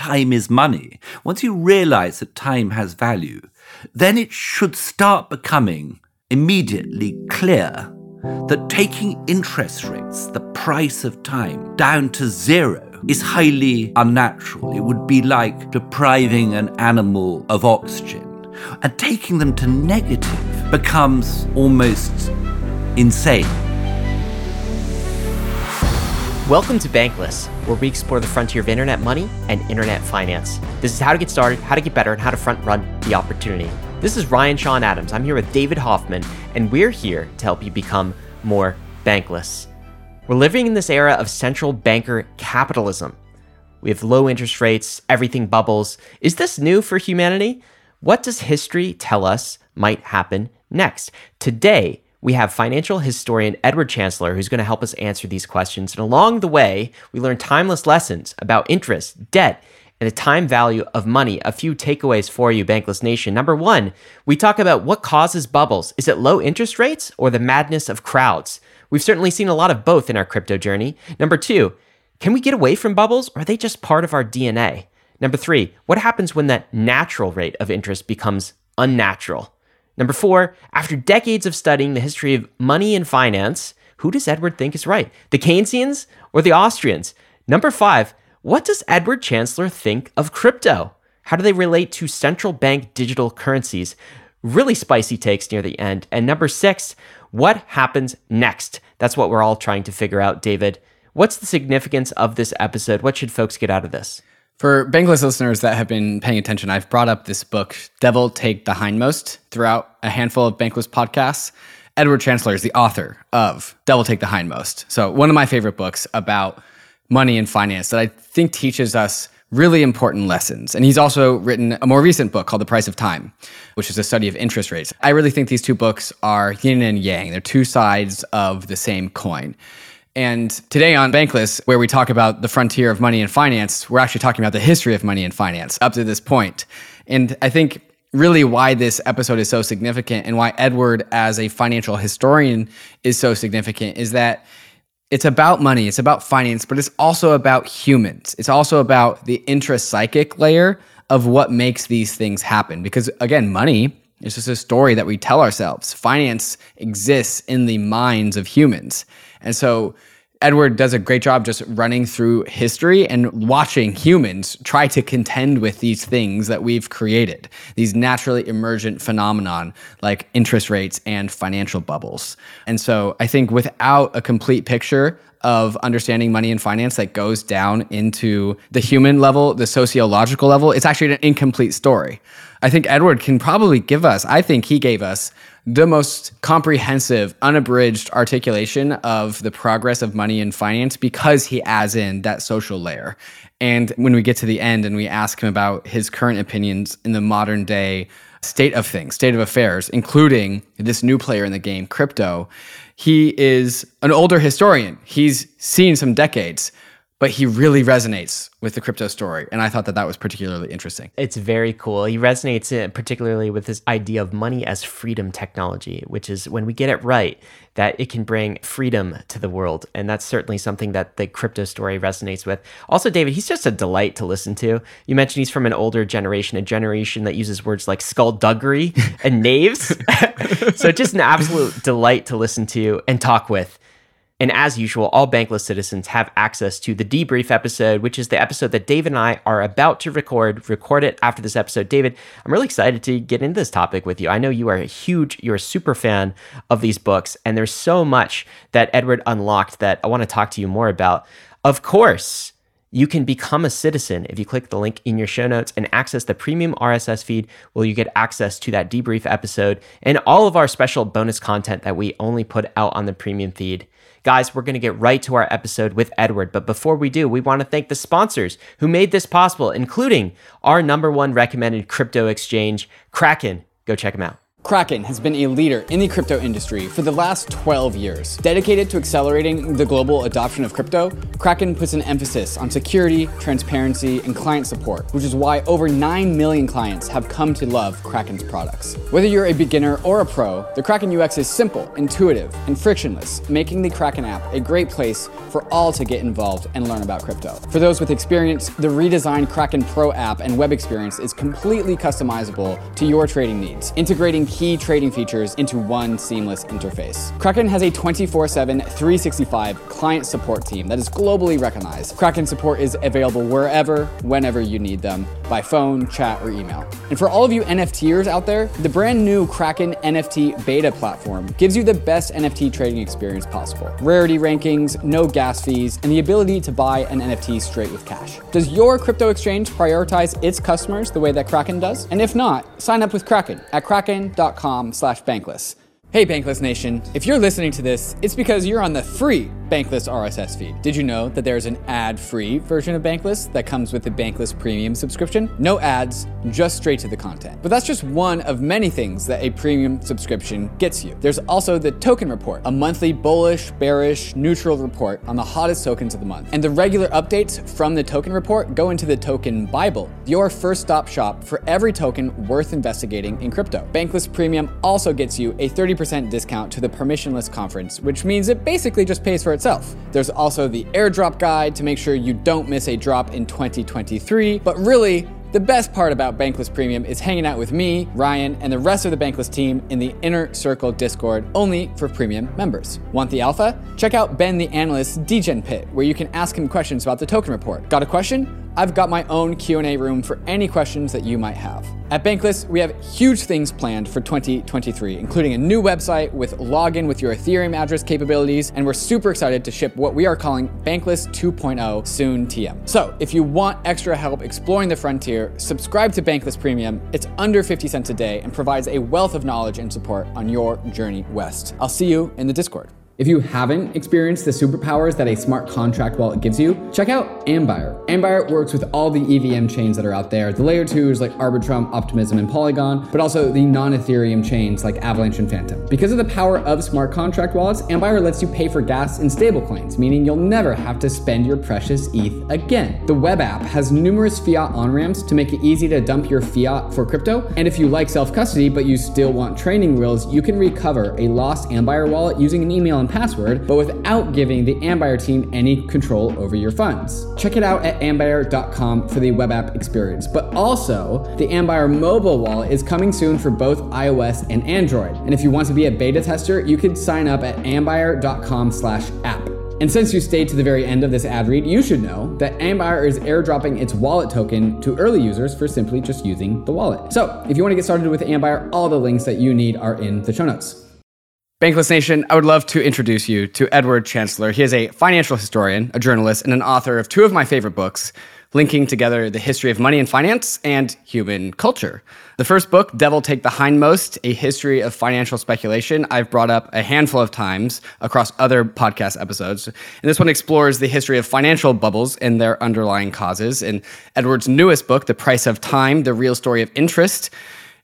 time is money, once you realize that time has value, then it should start becoming immediately clear that taking interest rates, the price of time, down to zero is highly unnatural. It would be like depriving an animal of oxygen. And taking them to negative becomes almost insane. Welcome to Bankless, where we explore the frontier of internet money and internet finance. This is how to get started, how to get better, and how to front run the opportunity. This is Ryan Sean Adams. I'm here with David Hoffman, and we're here to help you become more bankless. We're living in this era of central banker capitalism. We have low interest rates, everything bubbles. Is this new for humanity? What does history tell us might happen next? Today, we have financial historian Edward Chancellor who's going to help us answer these questions. And along the way, we learn timeless lessons about interest, debt, and the time value of money. A few takeaways for you, Bankless Nation. Number one, we talk about what causes bubbles. Is it low interest rates or the madness of crowds? We've certainly seen a lot of both in our crypto journey. Number two, can we get away from bubbles or are they just part of our DNA? Number three, what happens when that natural rate of interest becomes unnatural? Number four, after decades of studying the history of money and finance, who does Edward think is right? The Keynesians or the Austrians? Number five, what does Edward Chancellor think of crypto? How do they relate to central bank digital currencies? Really spicy takes near the end. And number six, what happens next? That's what we're all trying to figure out, David. What's the significance of this episode? What should folks get out of this? For Bankless listeners that have been paying attention, I've brought up this book, Devil Take the Hindmost, throughout a handful of Bankless podcasts. Edward Chancellor is the author of Devil Take the Hindmost. So, one of my favorite books about money and finance that I think teaches us really important lessons. And he's also written a more recent book called The Price of Time, which is a study of interest rates. I really think these two books are yin and yang, they're two sides of the same coin. And today on Bankless, where we talk about the frontier of money and finance, we're actually talking about the history of money and finance up to this point. And I think really why this episode is so significant and why Edward, as a financial historian, is so significant is that it's about money, it's about finance, but it's also about humans. It's also about the intrapsychic layer of what makes these things happen. Because again, money is just a story that we tell ourselves. Finance exists in the minds of humans. And so Edward does a great job just running through history and watching humans try to contend with these things that we've created, these naturally emergent phenomenon like interest rates and financial bubbles. And so I think without a complete picture of understanding money and finance that goes down into the human level, the sociological level, it's actually an incomplete story. I think Edward can probably give us, I think he gave us the most comprehensive, unabridged articulation of the progress of money and finance because he adds in that social layer. And when we get to the end and we ask him about his current opinions in the modern day state of things, state of affairs, including this new player in the game, crypto, he is an older historian. He's seen some decades but he really resonates with the crypto story. And I thought that that was particularly interesting. It's very cool. He resonates particularly with this idea of money as freedom technology, which is when we get it right, that it can bring freedom to the world. And that's certainly something that the crypto story resonates with. Also, David, he's just a delight to listen to. You mentioned he's from an older generation, a generation that uses words like skullduggery and knaves. so just an absolute delight to listen to and talk with. And as usual, all Bankless citizens have access to the debrief episode, which is the episode that Dave and I are about to record. Record it after this episode. David, I'm really excited to get into this topic with you. I know you are a huge, you're a super fan of these books, and there's so much that Edward unlocked that I want to talk to you more about. Of course, you can become a citizen if you click the link in your show notes and access the premium RSS feed where you get access to that debrief episode and all of our special bonus content that we only put out on the premium feed. Guys, we're going to get right to our episode with Edward. But before we do, we want to thank the sponsors who made this possible, including our number one recommended crypto exchange, Kraken. Go check them out. Kraken has been a leader in the crypto industry for the last 12 years. Dedicated to accelerating the global adoption of crypto, Kraken puts an emphasis on security, transparency, and client support, which is why over 9 million clients have come to love Kraken's products. Whether you're a beginner or a pro, the Kraken UX is simple, intuitive, and frictionless, making the Kraken app a great place for all to get involved and learn about crypto. For those with experience, the redesigned Kraken Pro app and web experience is completely customizable to your trading needs, integrating key trading features into one seamless interface. Kraken has a 24 7, 365 client support team that is globally recognized. Kraken support is available wherever, whenever you need them, by phone, chat, or email. And for all of you NFTers out there, the brand new Kraken NFT beta platform gives you the best NFT trading experience possible. Rarity rankings, no gas fees, and the ability to buy an NFT straight with cash. Does your crypto exchange prioritize its customers the way that Kraken does? And if not, sign up with Kraken at kraken.com slash bankless. Hey, Bankless Nation. If you're listening to this, it's because you're on the free Bankless RSS feed. Did you know that there's an ad free version of Bankless that comes with the Bankless Premium subscription? No ads, just straight to the content. But that's just one of many things that a premium subscription gets you. There's also the Token Report, a monthly bullish, bearish, neutral report on the hottest tokens of the month. And the regular updates from the Token Report go into the Token Bible, your first stop shop for every token worth investigating in crypto. Bankless Premium also gets you a 30 percent discount to the permissionless conference, which means it basically just pays for itself. There's also the airdrop guide to make sure you don't miss a drop in 2023, but really, the best part about Bankless Premium is hanging out with me, Ryan, and the rest of the Bankless team in the Inner Circle Discord only for premium members. Want the alpha? Check out Ben the Analyst's Degen Pit, where you can ask him questions about the token report. Got a question? I've got my own Q&A room for any questions that you might have. At Bankless, we have huge things planned for 2023, including a new website with login with your Ethereum address capabilities, and we're super excited to ship what we are calling Bankless 2.0 soon TM. So, if you want extra help exploring the frontier, subscribe to Bankless Premium. It's under 50 cents a day and provides a wealth of knowledge and support on your journey west. I'll see you in the Discord. If you haven't experienced the superpowers that a smart contract wallet gives you, check out Ambire. Ambire works with all the EVM chains that are out there, the layer twos like Arbitrum, Optimism, and Polygon, but also the non Ethereum chains like Avalanche and Fantom. Because of the power of smart contract wallets, Ambire lets you pay for gas in stablecoins, meaning you'll never have to spend your precious ETH again. The web app has numerous fiat on ramps to make it easy to dump your fiat for crypto. And if you like self custody but you still want training wheels, you can recover a lost Ambire wallet using an email password, but without giving the Ambire team any control over your funds. Check it out at ambire.com for the web app experience. But also, the Ambire mobile wallet is coming soon for both iOS and Android. And if you want to be a beta tester, you can sign up at ambire.com slash app. And since you stayed to the very end of this ad read, you should know that Ambire is airdropping its wallet token to early users for simply just using the wallet. So if you want to get started with Ambire, all the links that you need are in the show notes. Bankless Nation, I would love to introduce you to Edward Chancellor. He is a financial historian, a journalist, and an author of two of my favorite books, linking together the history of money and finance and human culture. The first book, Devil Take the Hindmost, A History of Financial Speculation, I've brought up a handful of times across other podcast episodes. And this one explores the history of financial bubbles and their underlying causes. And Edward's newest book, The Price of Time, The Real Story of Interest,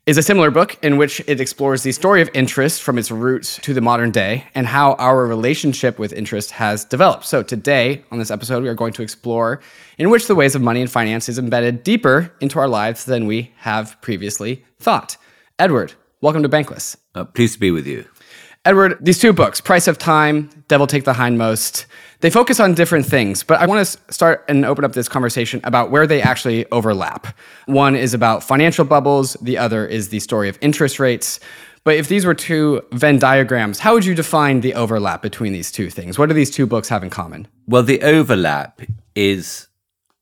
is a similar book in which it explores the story of interest from its roots to the modern day and how our relationship with interest has developed. So, today on this episode, we are going to explore in which the ways of money and finance is embedded deeper into our lives than we have previously thought. Edward, welcome to Bankless. Uh, pleased to be with you. Edward, these two books, Price of Time, Devil Take the Hindmost, they focus on different things, but I want to start and open up this conversation about where they actually overlap. One is about financial bubbles, the other is the story of interest rates. But if these were two Venn diagrams, how would you define the overlap between these two things? What do these two books have in common? Well, the overlap is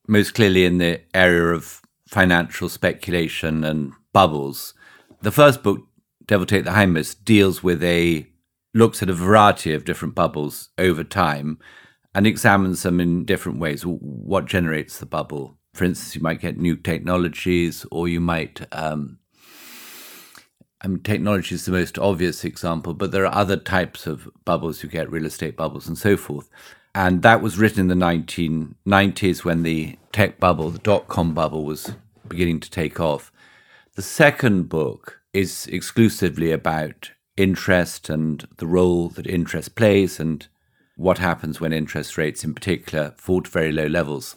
most clearly in the area of financial speculation and bubbles. The first book, Devil Take the Hindmost, deals with a looks at a variety of different bubbles over time and examines them in different ways. What generates the bubble? For instance, you might get new technologies, or you might. Um, I mean, technology is the most obvious example, but there are other types of bubbles. You get real estate bubbles and so forth. And that was written in the 1990s when the tech bubble, the dot com bubble, was beginning to take off. The second book, is exclusively about interest and the role that interest plays and what happens when interest rates in particular fall to very low levels.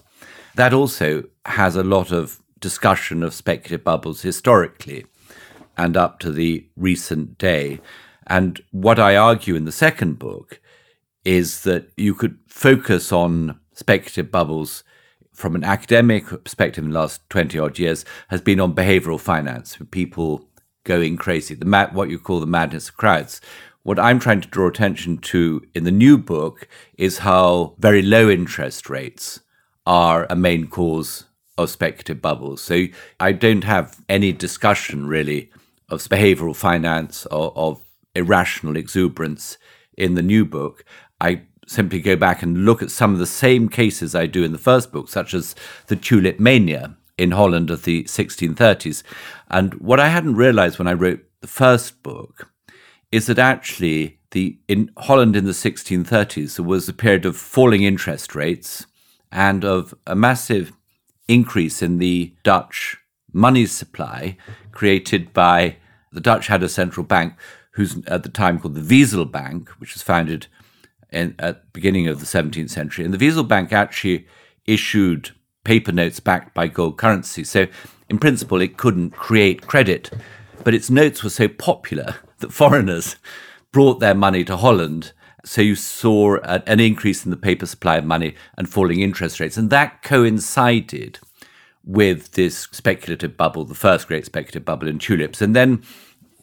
That also has a lot of discussion of speculative bubbles historically and up to the recent day. And what I argue in the second book is that you could focus on speculative bubbles from an academic perspective in the last 20 odd years has been on behavioral finance, with people going crazy, the mad, what you call the madness of crowds. What I'm trying to draw attention to in the new book is how very low interest rates are a main cause of speculative bubbles. So I don't have any discussion really of behavioral finance or of irrational exuberance in the new book. I simply go back and look at some of the same cases I do in the first book, such as the tulip mania in Holland of the 1630s. And what I hadn't realized when I wrote the first book is that actually the in Holland in the 1630s there was a period of falling interest rates and of a massive increase in the Dutch money supply created by the Dutch had a central bank who's at the time called the Wissel Bank, which was founded in, at the beginning of the 17th century. And the Wissel Bank actually issued paper notes backed by gold currency. So, in principle, it couldn't create credit, but its notes were so popular that foreigners brought their money to Holland. So you saw an increase in the paper supply of money and falling interest rates. And that coincided with this speculative bubble, the first great speculative bubble in tulips. And then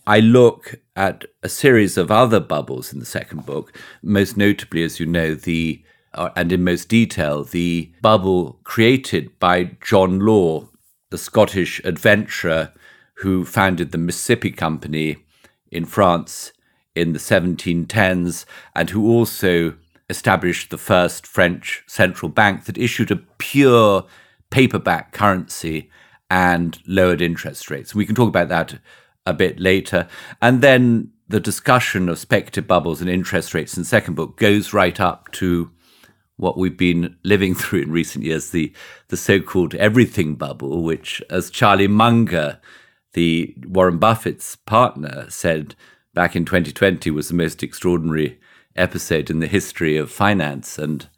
I look at a series of other bubbles in the second book, most notably, as you know, the uh, and in most detail, the bubble created by John Law, the Scottish adventurer who founded the Mississippi Company in France in the 1710s and who also established the first French central bank that issued a pure paperback currency and lowered interest rates. We can talk about that a bit later. And then the discussion of speculative bubbles and interest rates in the second book goes right up to what we've been living through in recent years, the, the so-called everything bubble, which, as Charlie Munger, the Warren Buffett's partner, said back in 2020 was the most extraordinary episode in the history of finance. And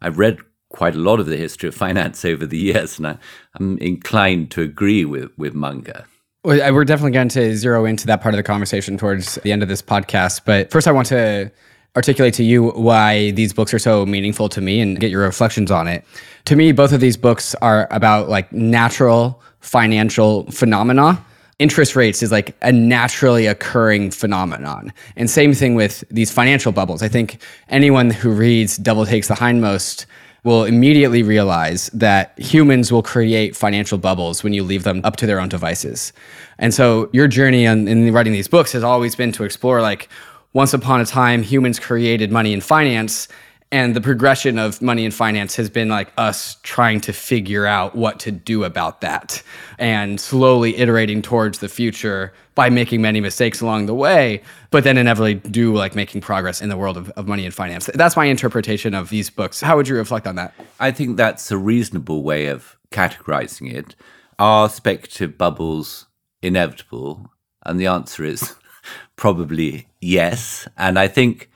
I've read quite a lot of the history of finance over the years, and I, am inclined to agree with, with Munger. We're definitely going to zero into that part of the conversation towards the end of this podcast. But first, I want to articulate to you why these books are so meaningful to me and get your reflections on it. To me, both of these books are about like natural financial phenomena. Interest rates is like a naturally occurring phenomenon. And same thing with these financial bubbles. I think anyone who reads Devil Takes the Hindmost will immediately realize that humans will create financial bubbles when you leave them up to their own devices. And so your journey in, in writing these books has always been to explore like once upon a time humans created money and finance and the progression of money and finance has been like us trying to figure out what to do about that and slowly iterating towards the future by making many mistakes along the way but then inevitably do like making progress in the world of, of money and finance. That's my interpretation of these books. How would you reflect on that? I think that's a reasonable way of categorizing it. Are speculative bubbles inevitable? And the answer is probably yes. And i think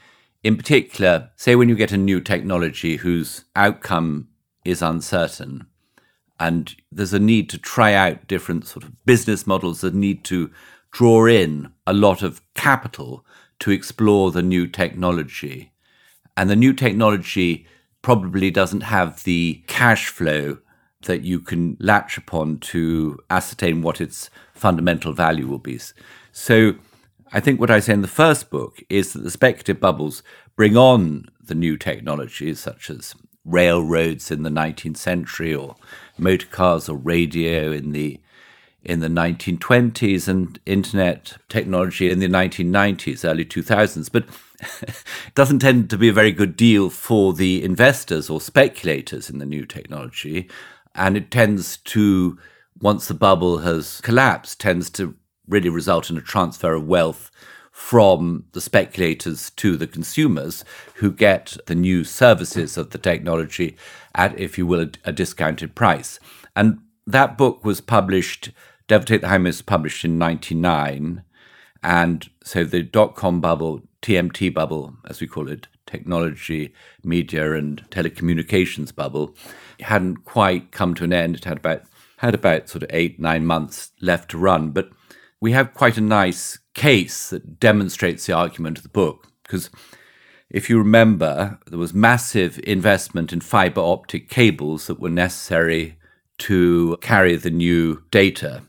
in particular, say when you get a new technology whose outcome is uncertain, and there's a need to try out different sort of business models that need to draw in a lot of capital to explore the new technology. And the new technology probably doesn't have the cash flow that you can latch upon to ascertain what its fundamental value will be. So I think what I say in the first book is that the speculative bubbles bring on the new technologies such as railroads in the 19th century or motor cars or radio in the in the 1920s and internet technology in the 1990s early 2000s but it doesn't tend to be a very good deal for the investors or speculators in the new technology. And it tends to once the bubble has collapsed tends to really result in a transfer of wealth from the speculators to the consumers who get the new services of the technology at, if you will, a, a discounted price. And that book was published Devil Take the Hindmost was published in 99. And so the dot com bubble, TMT bubble, as we call it, technology, media, and telecommunications bubble, hadn't quite come to an end. It had about had about sort of eight, nine months left to run. But we have quite a nice case that demonstrates the argument of the book. Because if you remember, there was massive investment in fiber optic cables that were necessary to carry the new data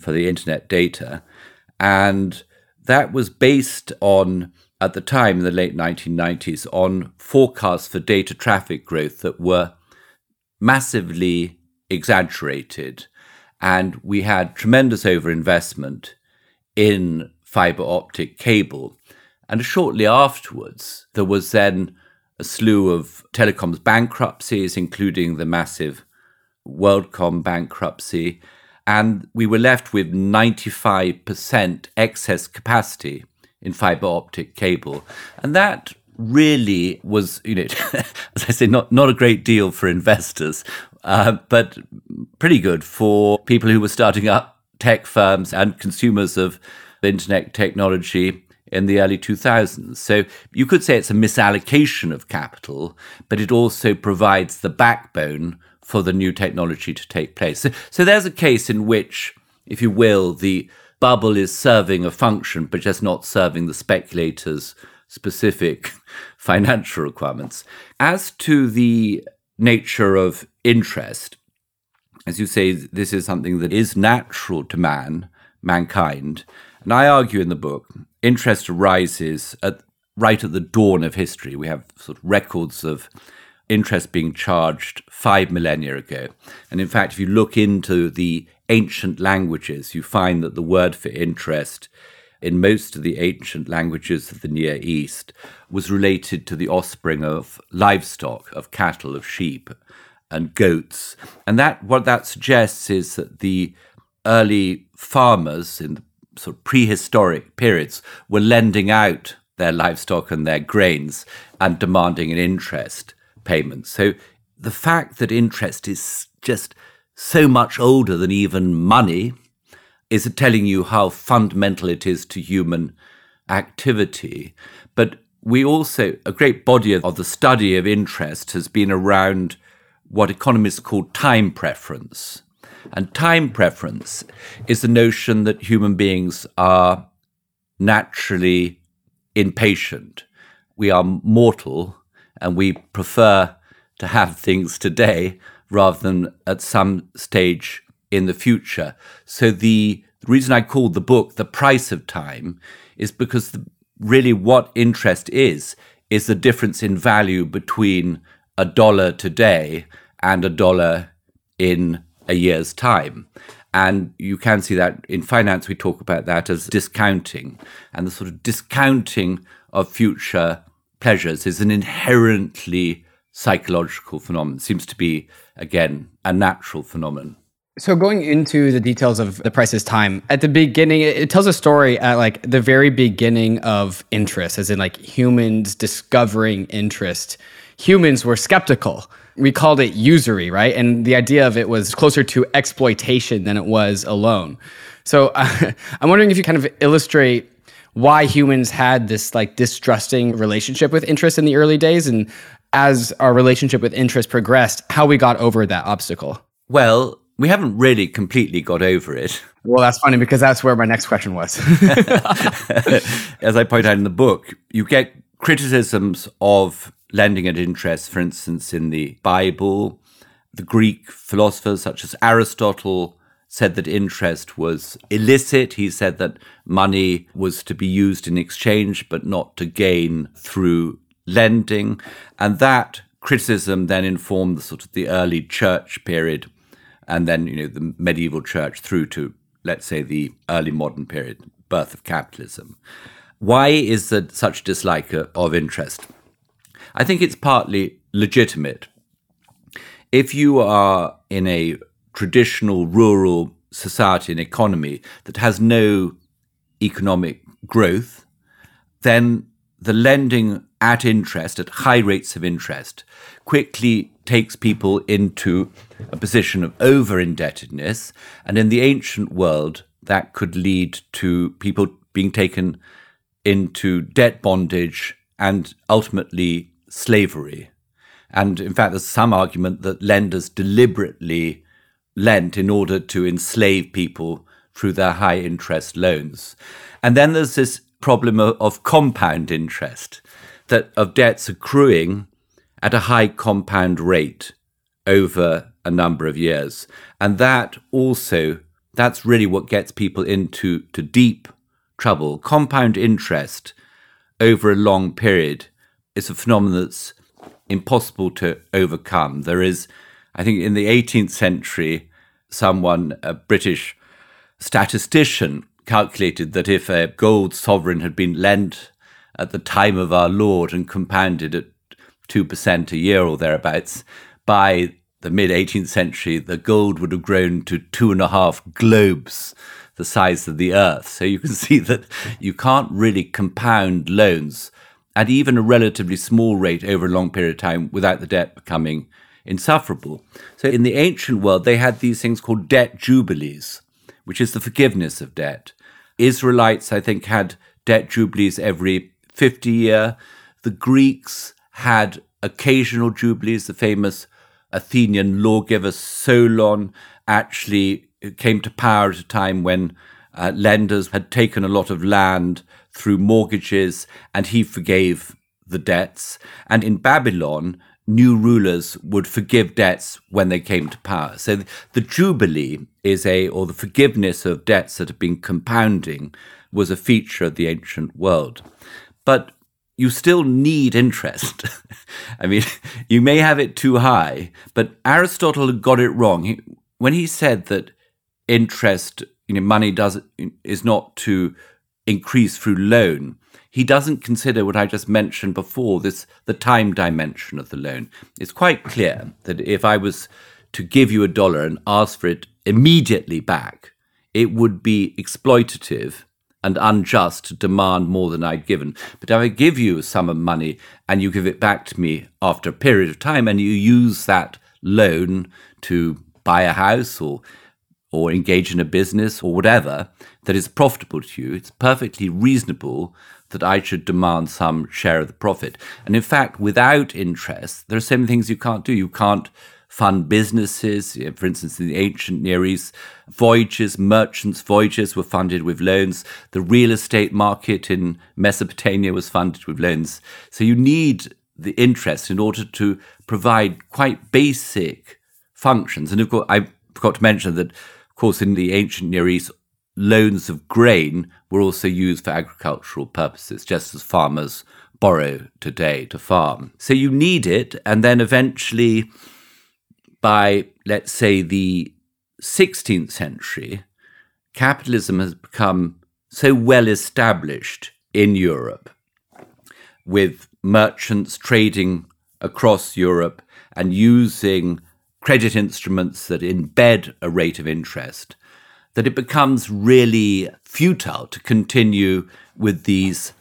for the internet data. And that was based on, at the time in the late 1990s, on forecasts for data traffic growth that were massively exaggerated. And we had tremendous overinvestment in fiber optic cable. And shortly afterwards, there was then a slew of telecoms bankruptcies, including the massive WorldCom bankruptcy. And we were left with 95% excess capacity in fiber optic cable. And that really was, you know, as I say, not, not a great deal for investors, uh, but pretty good for people who were starting up tech firms and consumers of internet technology in the early 2000s. So you could say it's a misallocation of capital, but it also provides the backbone for the new technology to take place. So, so there's a case in which, if you will, the bubble is serving a function, but just not serving the speculators' specific financial requirements. As to the nature of interest, as you say, this is something that is natural to man, mankind. And I argue in the book, interest arises at right at the dawn of history. We have sort of records of interest being charged five millennia ago. And in fact, if you look into the ancient languages, you find that the word for interest in most of the ancient languages of the Near East was related to the offspring of livestock, of cattle, of sheep, and goats. And that what that suggests is that the early farmers in the sort of prehistoric periods were lending out their livestock and their grains and demanding an interest payment. So the fact that interest is just so much older than even money is telling you how fundamental it is to human activity. But we also, a great body of the study of interest has been around what economists call time preference. And time preference is the notion that human beings are naturally impatient. We are mortal and we prefer to have things today rather than at some stage in the future. So the, reason I called the book The Price of Time is because the, really what interest is is the difference in value between a dollar today and a dollar in a year's time. And you can see that in finance, we talk about that as discounting. And the sort of discounting of future pleasures is an inherently psychological phenomenon. It seems to be, again, a natural phenomenon. So going into the details of the Price of Time at the beginning, it tells a story at like the very beginning of interest, as in like humans discovering interest. Humans were skeptical. We called it usury, right? And the idea of it was closer to exploitation than it was a loan. So uh, I'm wondering if you kind of illustrate why humans had this like distrusting relationship with interest in the early days and as our relationship with interest progressed, how we got over that obstacle. Well, we haven't really completely got over it. Well, that's funny because that's where my next question was. As I point out in the book, you get criticisms of lending at interest, for instance, in the Bible. The Greek philosophers, such as Aristotle, said that interest was illicit. He said that money was to be used in exchange, but not to gain through lending. And that criticism then informed the sort of the early church period and then you know the medieval church through to let's say the early modern period birth of capitalism. Why is there such dislike of interest? I think it's partly legitimate. If you are in a traditional rural society and economy that has no economic growth then the lending at interest, at high rates of interest, quickly takes people into a position of over indebtedness. And in the ancient world, that could lead to people being taken into debt bondage and ultimately slavery. And in fact, there's some argument that lenders deliberately lent in order to enslave people through their high interest loans. And then there's this problem of, of compound interest, that of debts accruing at a high compound rate over a number of years. And that also, that's really what gets people into to deep trouble. Compound interest over a long period is a phenomenon that's impossible to overcome. There is, I think, in the 18th century, someone, a British statistician, calculated that if a gold sovereign had been lent at the time of our Lord and compounded at 2% a year or thereabouts, by the mid 18th century, the gold would have grown to two and a half globes the size of the earth. So you can see that you can't really compound loans at even a relatively small rate over a long period of time without the debt becoming insufferable. So in the ancient world, they had these things called debt jubilees, which is the forgiveness of debt. Israelites, I think, had debt jubilees every 50 year. The Greeks had occasional jubilees. The famous Athenian lawgiver Solon actually came to power at a time when uh, lenders had taken a lot of land through mortgages and he forgave the debts. And in Babylon, new rulers would forgive debts when they came to power. So the Jubilee is a, or the forgiveness of debts that have been compounding was a feature of the ancient world. But you still need interest. I mean, you may have it too high, but Aristotle got it wrong. He, when he said that interest, you know, money does is not to increase through loan, he doesn't consider what I just mentioned before, this the time dimension of the loan. It's quite clear that if I was to give you a dollar and ask for it immediately back, it would be exploitative and unjust to demand more than I'd given. But if I give you a sum of money and you give it back to me after a period of time and you use that loan to buy a house or or engage in a business or whatever that is profitable to you, it's perfectly reasonable that I should demand some share of the profit. And in fact, without interest, there are so many things you can't do. You can't fund businesses. For instance, in the ancient Near East, voyages, merchants' voyages were funded with loans. The real estate market in Mesopotamia was funded with loans. So you need the interest in order to provide quite basic functions. And of course, I forgot to mention that, of course, in the ancient Near East, loans of grain were also used for agricultural purposes, just as farmers borrow today to farm. So you need it, and then eventually by, let's say, the 16th century, capitalism has become so well established in Europe with merchants trading across Europe and using credit instruments that embed a rate of interest that it becomes really futile to continue with these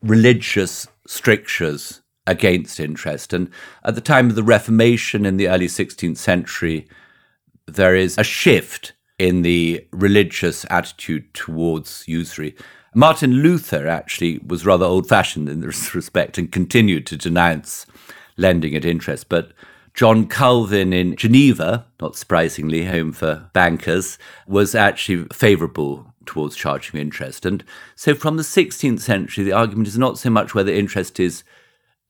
religious strictures against interest. And at the time of the Reformation in the early 16th century, there is a shift in the religious attitude towards usury. Martin Luther actually was rather old fashioned in this respect and continued to denounce lending at interest. But John Calvin in Geneva, not surprisingly, home for bankers, was actually favorable towards charging interest. And so from the 16th century, the argument is not so much whether interest is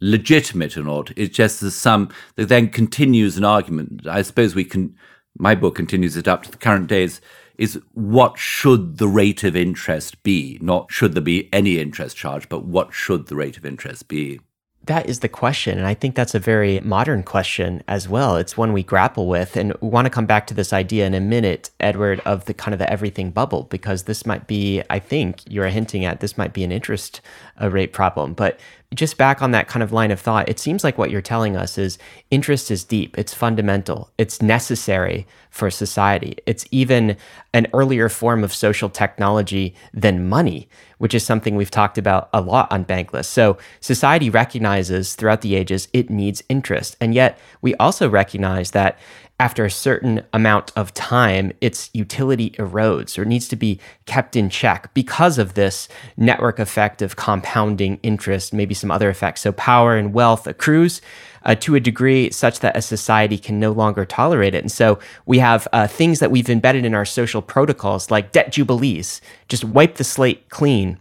legitimate or not. It's just there's some that then continues an argument. I suppose we can. My book continues it up to the current days. Is what should the rate of interest be? Not should there be any interest charge, but what should the rate of interest be? That is the question. And I think that's a very modern question as well. It's one we grapple with. And we want to come back to this idea in a minute, Edward, of the kind of the everything bubble, because this might be, I think you're hinting at, this might be an interest uh, rate problem. But just back on that kind of line of thought, it seems like what you're telling us is interest is deep, it's fundamental, it's necessary for society. It's even an earlier form of social technology than money, which is something we've talked about a lot on Bankless. So society recognizes throughout the ages it needs interest. And yet we also recognize that after a certain amount of time, its utility erodes or needs to be kept in check because of this network effect of compounding interest, maybe some other effects. So, power and wealth accrues. Uh, to a degree such that a society can no longer tolerate it. And so we have uh, things that we've embedded in our social protocols like debt jubilees, just wipe the slate clean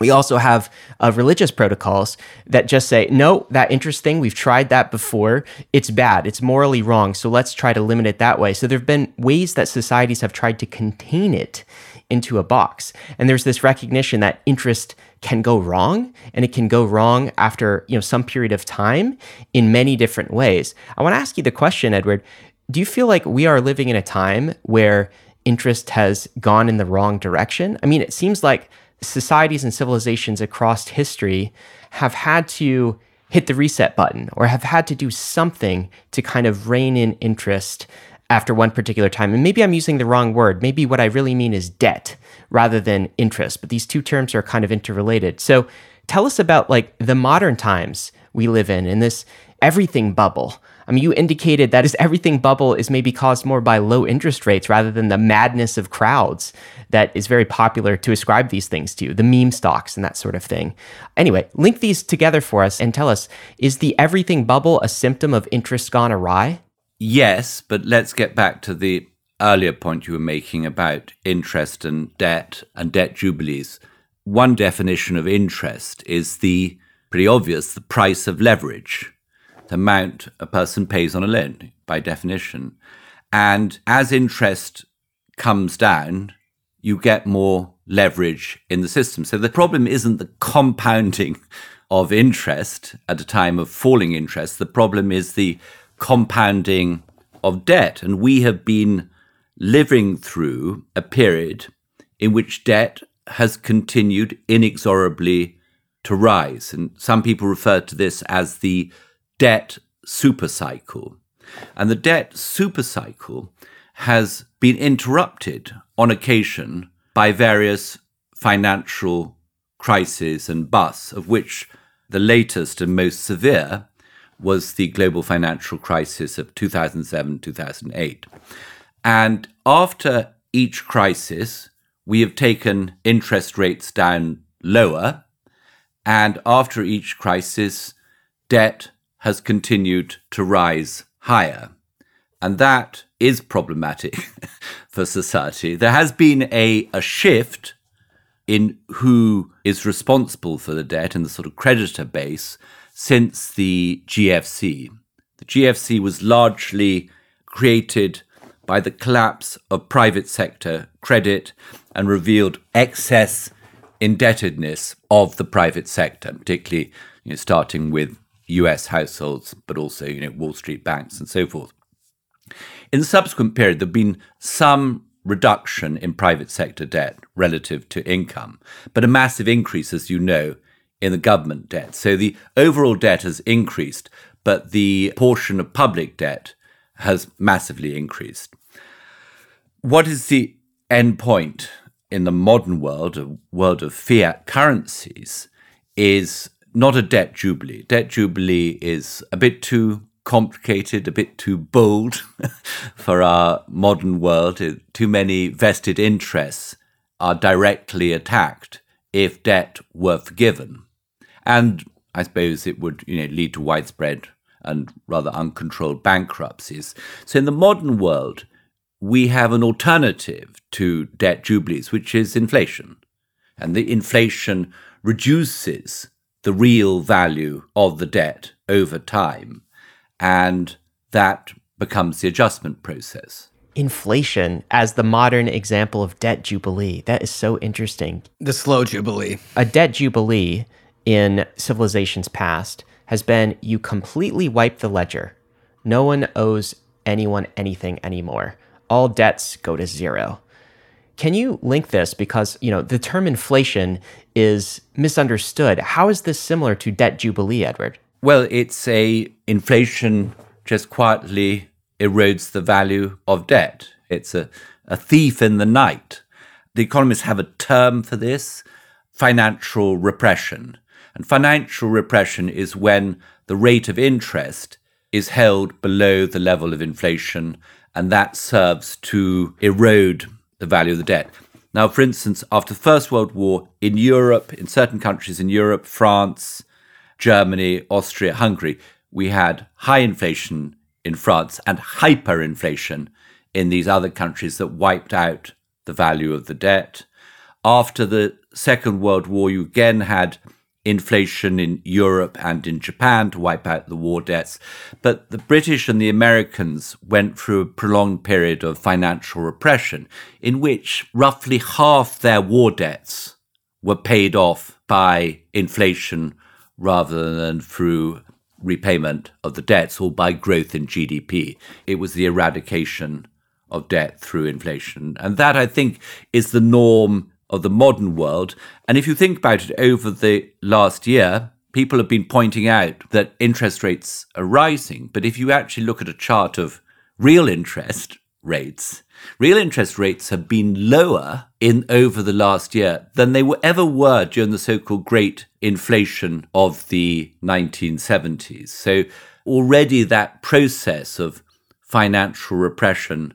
we also have uh, religious protocols that just say, no, that interest thing, we've tried that before. It's bad. It's morally wrong. So let's try to limit it that way. So there have been ways that societies have tried to contain it into a box. And there's this recognition that interest can go wrong and it can go wrong after, you know, some period of time in many different ways. I want to ask you the question, Edward, do you feel like we are living in a time where interest has gone in the wrong direction? I mean, it seems like societies and civilizations across history have had to hit the reset button or have had to do something to kind of rein in interest after one particular time. And maybe I'm using the wrong word. Maybe what I really mean is debt rather than interest, but these two terms are kind of interrelated. So tell us about like the modern times we live in in this everything bubble. I mean, you indicated that is everything bubble is maybe caused more by low interest rates rather than the madness of crowds that is very popular to ascribe these things to, the meme stocks and that sort of thing. Anyway, link these together for us and tell us is the everything bubble a symptom of interest gone awry? Yes, but let's get back to the earlier point you were making about interest and debt and debt jubilees. One definition of interest is the pretty obvious the price of leverage the amount a person pays on a loan by definition. And as interest comes down, you get more leverage in the system. So the problem isn't the compounding of interest at a time of falling interest. The problem is the compounding of debt. And we have been living through a period in which debt has continued inexorably to rise. And some people refer to this as the debt supercycle. And the debt supercycle has been interrupted on occasion by various financial crises and busts, of which the latest and most severe was the global financial crisis of 2007 2008. And after each crisis, we have taken interest rates down lower. And after each crisis, debt has continued to rise higher. And that is problematic for society. There has been a, a shift in who is responsible for the debt and the sort of creditor base since the GFC. The GFC was largely created by the collapse of private sector credit and revealed excess indebtedness of the private sector, particularly you know, starting with US households, but also you know Wall Street banks and so forth. In the subsequent period, there have been some reduction in private sector debt relative to income, but a massive increase, as you know, in the government debt. So the overall debt has increased, but the portion of public debt has massively increased. What is the end point in the modern world, a world of fiat currencies, is not a debt jubilee. Debt jubilee is a bit too complicated, a bit too bold for our modern world. Too many vested interests are directly attacked if debt were forgiven. And I suppose it would you know, lead to widespread and rather uncontrolled bankruptcies. So in the modern world, we have an alternative to debt jubilees, which is inflation. And the inflation reduces the real value of the debt over time. And that becomes the adjustment process. Inflation as the modern example of debt jubilee. That is so interesting. The slow jubilee. A debt jubilee in civilizations past has been you completely wipe the ledger. No one owes anyone anything anymore. All debts go to zero. Can you link this because, you know, the term inflation is misunderstood. How is this similar to debt jubilee, Edward? Well, it's a inflation just quietly erodes the value of debt. It's a, a thief in the night. The economists have a term for this financial repression. And financial repression is when the rate of interest is held below the level of inflation, and that serves to erode the value of the debt. Now, for instance, after the First World War in Europe, in certain countries in Europe, France, Germany, Austria, Hungary, we had high inflation in France and hyperinflation in these other countries that wiped out the value of the debt. After the Second World War, you again had inflation in Europe and in Japan to wipe out the war debts. But the British and the Americans went through a prolonged period of financial repression in which roughly half their war debts were paid off by inflation rather than through repayment of the debts or by growth in GDP. It was the eradication of debt through inflation. And that, I think, is the norm of the modern world. And if you think about it over the last year, people have been pointing out that interest rates are rising. But if you actually look at a chart of real interest rates, real interest rates have been lower in over the last year than they were ever were during the so-called great inflation of the 1970s. So already that process of financial repression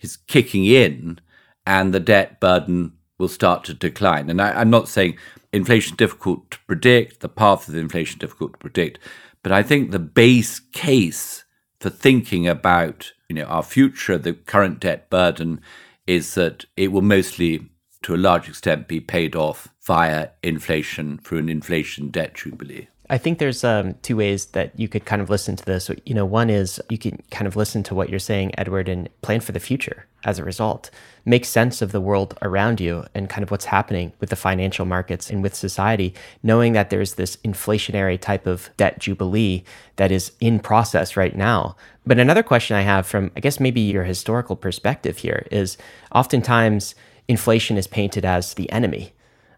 is kicking in and the debt burden will start to decline. And I, am not saying inflation is difficult to predict, the path of inflation is difficult to predict, but I think the base case for thinking about you know our future, the current debt burden, is that it will mostly, to a large extent, be paid off via inflation through an inflation debt jubilee. I think there's um, two ways that you could kind of listen to this. You know, one is you can kind of listen to what you're saying, Edward, and plan for the future as a result. Make sense of the world around you and kind of what's happening with the financial markets and with society, knowing that there's this inflationary type of debt jubilee that is in process right now. But another question I have from, I guess, maybe your historical perspective here is oftentimes inflation is painted as the enemy.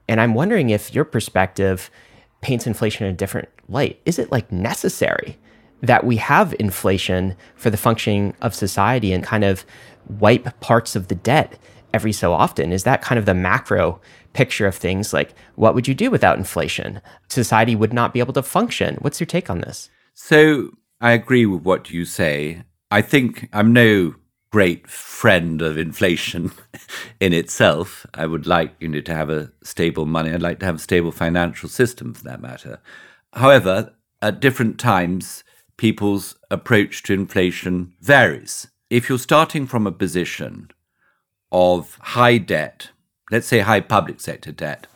And I'm wondering if your perspective paints inflation in a different light. Is it like necessary that we have inflation for the functioning of society and kind of wipe parts of the debt every so often? Is that kind of the macro picture of things? Like, what would you do without inflation? Society would not be able to function. What's your take on this? So, I agree with what you say. I think I'm no great friend of inflation in itself. I would like you know to have a stable money. I'd like to have a stable financial system for that matter. However, at different times, people's approach to inflation varies. If you're starting from a position of high debt, let's say high public sector debt,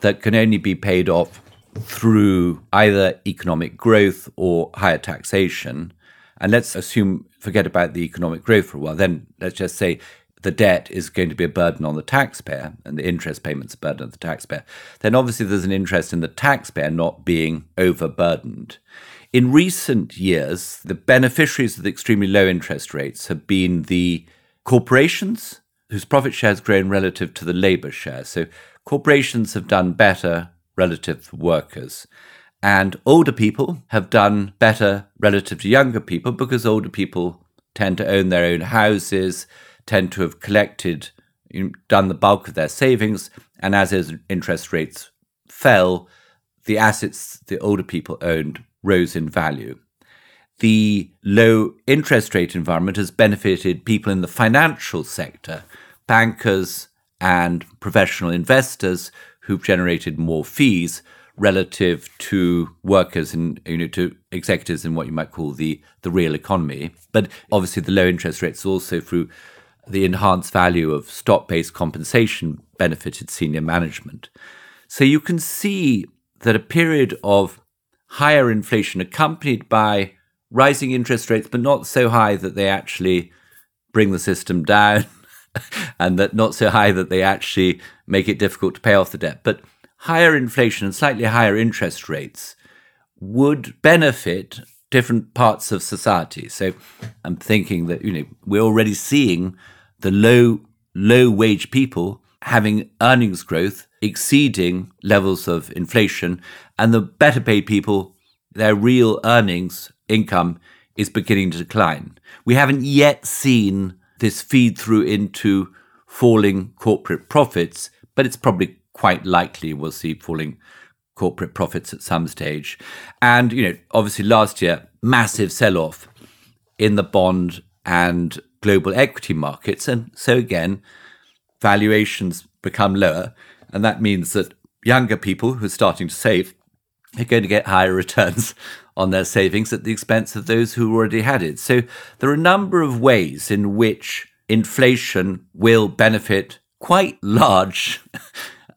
that can only be paid off through either economic growth or higher taxation, and let's assume, forget about the economic growth for a while, then let's just say the debt is going to be a burden on the taxpayer and the interest payments a burden on the taxpayer, then obviously there's an interest in the taxpayer not being overburdened. In recent years, the beneficiaries of the extremely low interest rates have been the corporations whose profit share has grown relative to the labor share. So corporations have done better relative to workers. And older people have done better relative to younger people because older people tend to own their own houses, tend to have collected, done the bulk of their savings. And as interest rates fell, the assets the older people owned rose in value. The low interest rate environment has benefited people in the financial sector, bankers and professional investors who've generated more fees relative to workers and you know to executives in what you might call the the real economy. But obviously, the low interest rates also through the enhanced value of stock-based compensation benefited senior management. So you can see that a period of higher inflation accompanied by rising interest rates, but not so high that they actually bring the system down, and that not so high that they actually make it difficult to pay off the debt, but higher inflation and slightly higher interest rates would benefit different parts of society. So I'm thinking that, you know, we're already seeing the low low wage people having earnings growth exceeding levels of inflation, and the better paid people, their real earnings income is beginning to decline. We haven't yet seen this feed through into falling corporate profits, but it's probably quite likely we'll see falling corporate profits at some stage. And, you know, obviously last year, massive sell off in the bond and global equity markets. And so again, valuations become lower. And that means that younger people who are starting to save are going to get higher returns on their savings at the expense of those who already had it. So there are a number of ways in which inflation will benefit quite large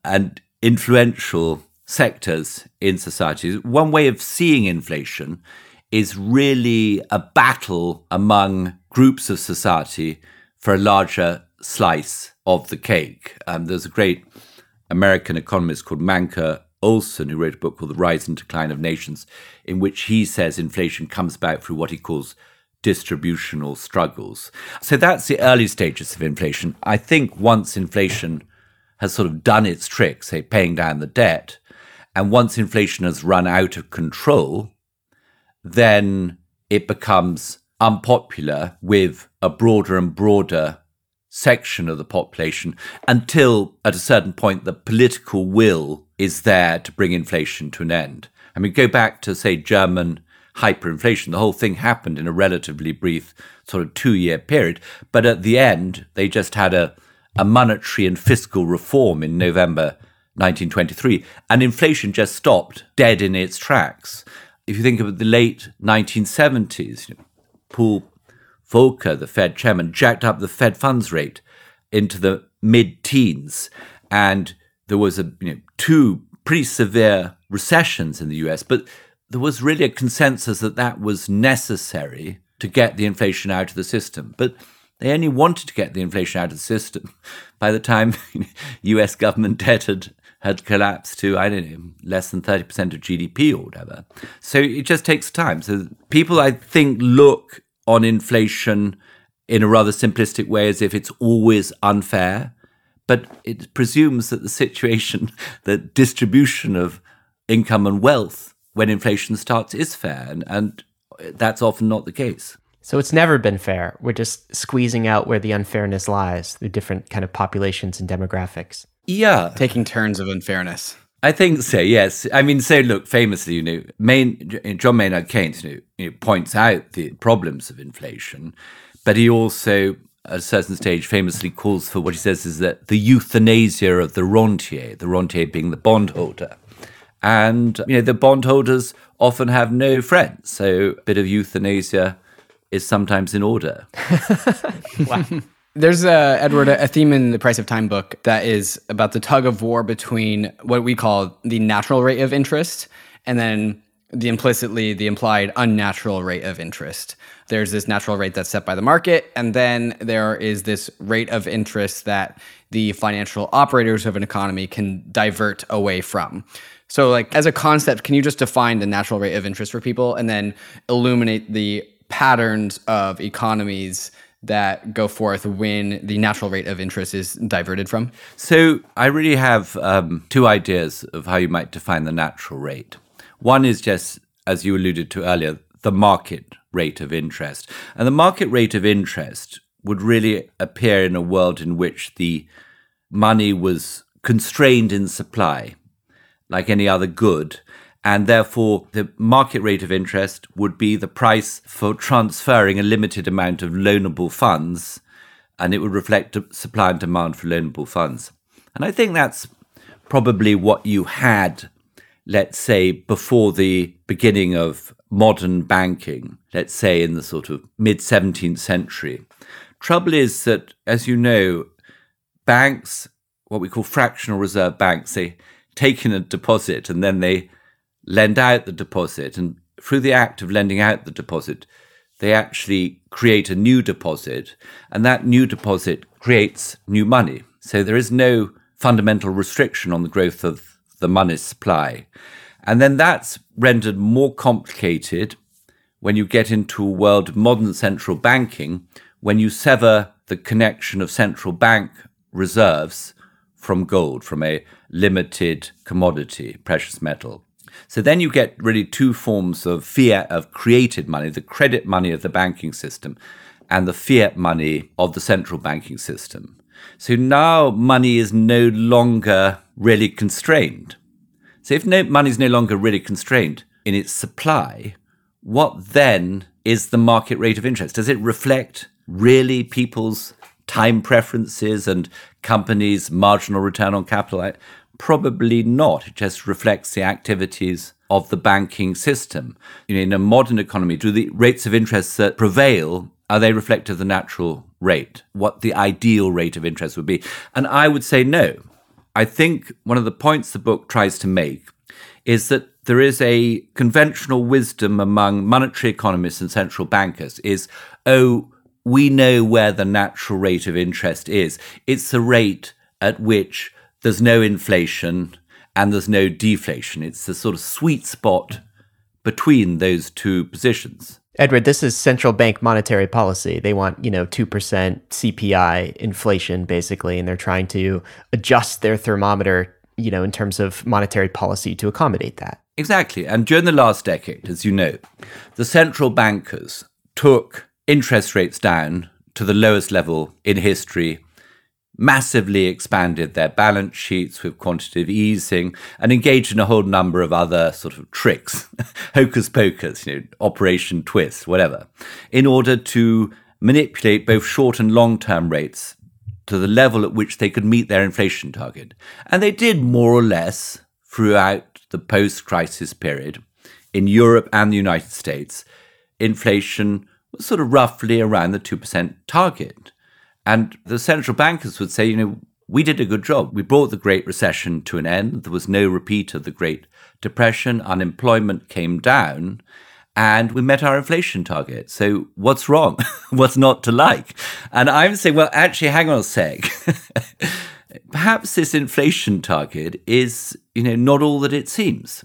and influential sectors in society. One way of seeing inflation is really a battle among groups of society for a larger slice of the cake. Um, there's a great American economist called Mancur Olson who wrote a book called The Rise and Decline of Nations, in which he says inflation comes about through what he calls distributional struggles. So that's the early stages of inflation. I think once inflation has sort of done its trick, say paying down the debt, and once inflation has run out of control, then it becomes unpopular with a broader and broader section of the population until at a certain point the political will is there to bring inflation to an end. I mean, go back to, say, German hyperinflation. The whole thing happened in a relatively brief sort of two year period. But at the end, they just had a, a monetary and fiscal reform in November 1923, and inflation just stopped dead in its tracks. If you think of the late 1970s, Paul Volcker, the Fed chairman, jacked up the Fed funds rate into the mid teens, and there was a you know, two pretty severe recessions in the US, but there was really a consensus that that was necessary to get the inflation out of the system. But they only wanted to get the inflation out of the system by the time US government debt had had collapsed to, I don't know, less than 30% of GDP or whatever. So it just takes time. So people, I think, look on inflation in a rather simplistic way as if it's always unfair. But it presumes that the situation, the distribution of income and wealth when inflation starts is fair. And, and that's often not the case. So it's never been fair. We're just squeezing out where the unfairness lies through different kind of populations and demographics. Yeah. Taking turns of unfairness. I think so, yes. I mean, so look, famously, you know, Main, John Maynard Keynes you know, you know, points out the problems of inflation, but he also, at a certain stage, famously calls for what he says is that the euthanasia of the rentier, the rentier being the bondholder. And, you know, the bondholders often have no friends, so a bit of euthanasia is sometimes in order. wow. There's a Edward a theme in the Price of Time book that is about the tug of war between what we call the natural rate of interest and then the implicitly the implied unnatural rate of interest. There's this natural rate that's set by the market, and then there is this rate of interest that the financial operators of an economy can divert away from. So, like as a concept, can you just define the natural rate of interest for people and then illuminate the patterns of economies that go forth when the natural rate of interest is diverted from? So I really have um, two ideas of how you might define the natural rate. One is just, as you alluded to earlier, the market rate of interest. And the market rate of interest would really appear in a world in which the money was constrained in supply, like any other good, and therefore the market rate of interest would be the price for transferring a limited amount of loanable funds, and it would reflect supply and demand for loanable funds. And I think that's probably what you had, let's say, before the beginning of modern banking, let's say in the sort of mid 17th century. Trouble is that, as you know, banks, what we call fractional reserve banks, they take in a deposit and then they lend out the deposit. And through the act of lending out the deposit, they actually create a new deposit, and that new deposit creates new money. So there is no fundamental restriction on the growth of the money supply. And then that's rendered more complicated when you get into a world of modern central banking, when you sever the connection of central bank reserves from gold, from a limited commodity, precious metal. So then you get really two forms of fiat of created money the credit money of the banking system and the fiat money of the central banking system. So now money is no longer really constrained. So if no, money is no longer really constrained in its supply, what then is the market rate of interest? Does it reflect really people's time preferences and companies' marginal return on capital? Probably not. It just reflects the activities of the banking system. You know, in a modern economy, do the rates of interest that prevail are they reflective of the natural rate? What the ideal rate of interest would be? And I would say no. I think one of the points the book tries to make is that there is a conventional wisdom among monetary economists and central bankers is, oh, we know where the natural rate of interest is. It's the rate at which there's no inflation and there's no deflation. It's the sort of sweet spot between those two positions. Edward, this is central bank monetary policy. They want, you know, 2% CPI inflation basically, and they're trying to adjust their thermometer, you know, in terms of monetary policy to accommodate that. Exactly. And during the last decade, as you know, the central bankers took interest rates down to the lowest level in history massively expanded their balance sheets with quantitative easing and engaged in a whole number of other sort of tricks, hocus pocus, you know, Operation Twist, whatever, in order to manipulate both short and long term rates to the level at which they could meet their inflation target. And they did more or less throughout the post crisis period. In Europe and the United States, inflation was sort of roughly around the 2% target. And the central bankers would say, you know, we did a good job. We brought the Great Recession to an end. There was no repeat of the Great Depression. Unemployment came down and we met our inflation target. So what's wrong? what's not to like? And I'm saying, well, actually, hang on a sec. Perhaps this inflation target is, you know, not all that it seems.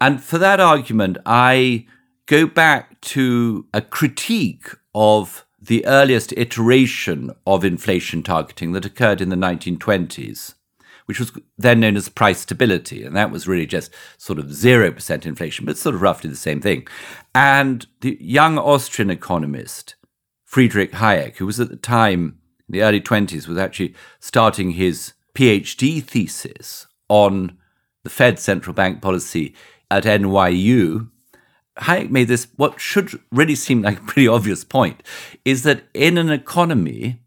And for that argument, I go back to a critique of the earliest iteration of inflation targeting that occurred in the 1920s, which was then known as price stability. And that was really just sort of 0% inflation, but sort of roughly the same thing. And the young Austrian economist, Friedrich Hayek, who was at the time in the early 20s, was actually starting his PhD thesis on the Fed central bank policy at NYU Hayek made this, what should really seem like a pretty obvious point, is that in an economy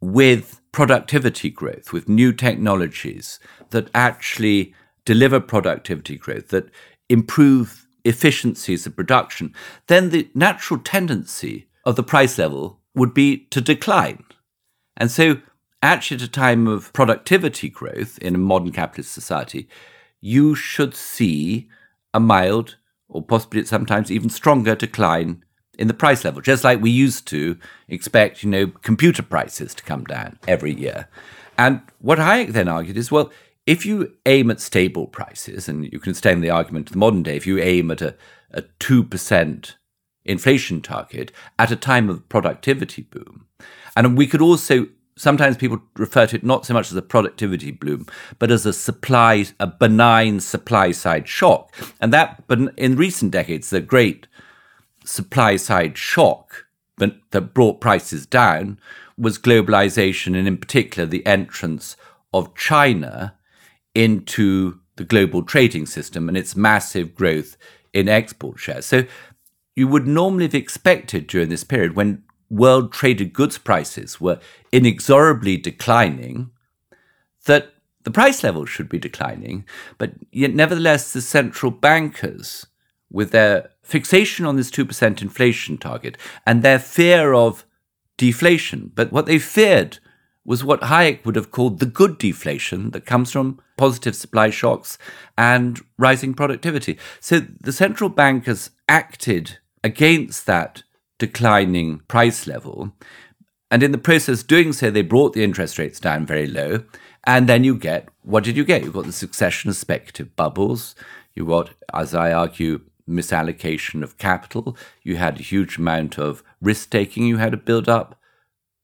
with productivity growth, with new technologies that actually deliver productivity growth, that improve efficiencies of production, then the natural tendency of the price level would be to decline. And so, actually, at a time of productivity growth in a modern capitalist society, you should see a mild or possibly sometimes even stronger decline in the price level, just like we used to expect, you know, computer prices to come down every year. And what Hayek then argued is, well, if you aim at stable prices, and you can extend the argument to the modern day, if you aim at a, a 2% inflation target at a time of productivity boom, and we could also sometimes people refer to it not so much as a productivity bloom, but as a supply, a benign supply side shock. And that, but in recent decades, the great supply side shock that brought prices down was globalization, and in particular, the entrance of China into the global trading system and its massive growth in export shares. So you would normally have expected during this period when world traded goods prices were inexorably declining, that the price level should be declining. But yet, nevertheless, the central bankers, with their fixation on this 2% inflation target and their fear of deflation, but what they feared was what Hayek would have called the good deflation that comes from positive supply shocks and rising productivity. So the central bankers acted against that declining price level. And in the process doing so, they brought the interest rates down very low. And then you get what did you get? You got the succession of speculative bubbles. You got, as I argue, misallocation of capital. You had a huge amount of risk taking you had a build up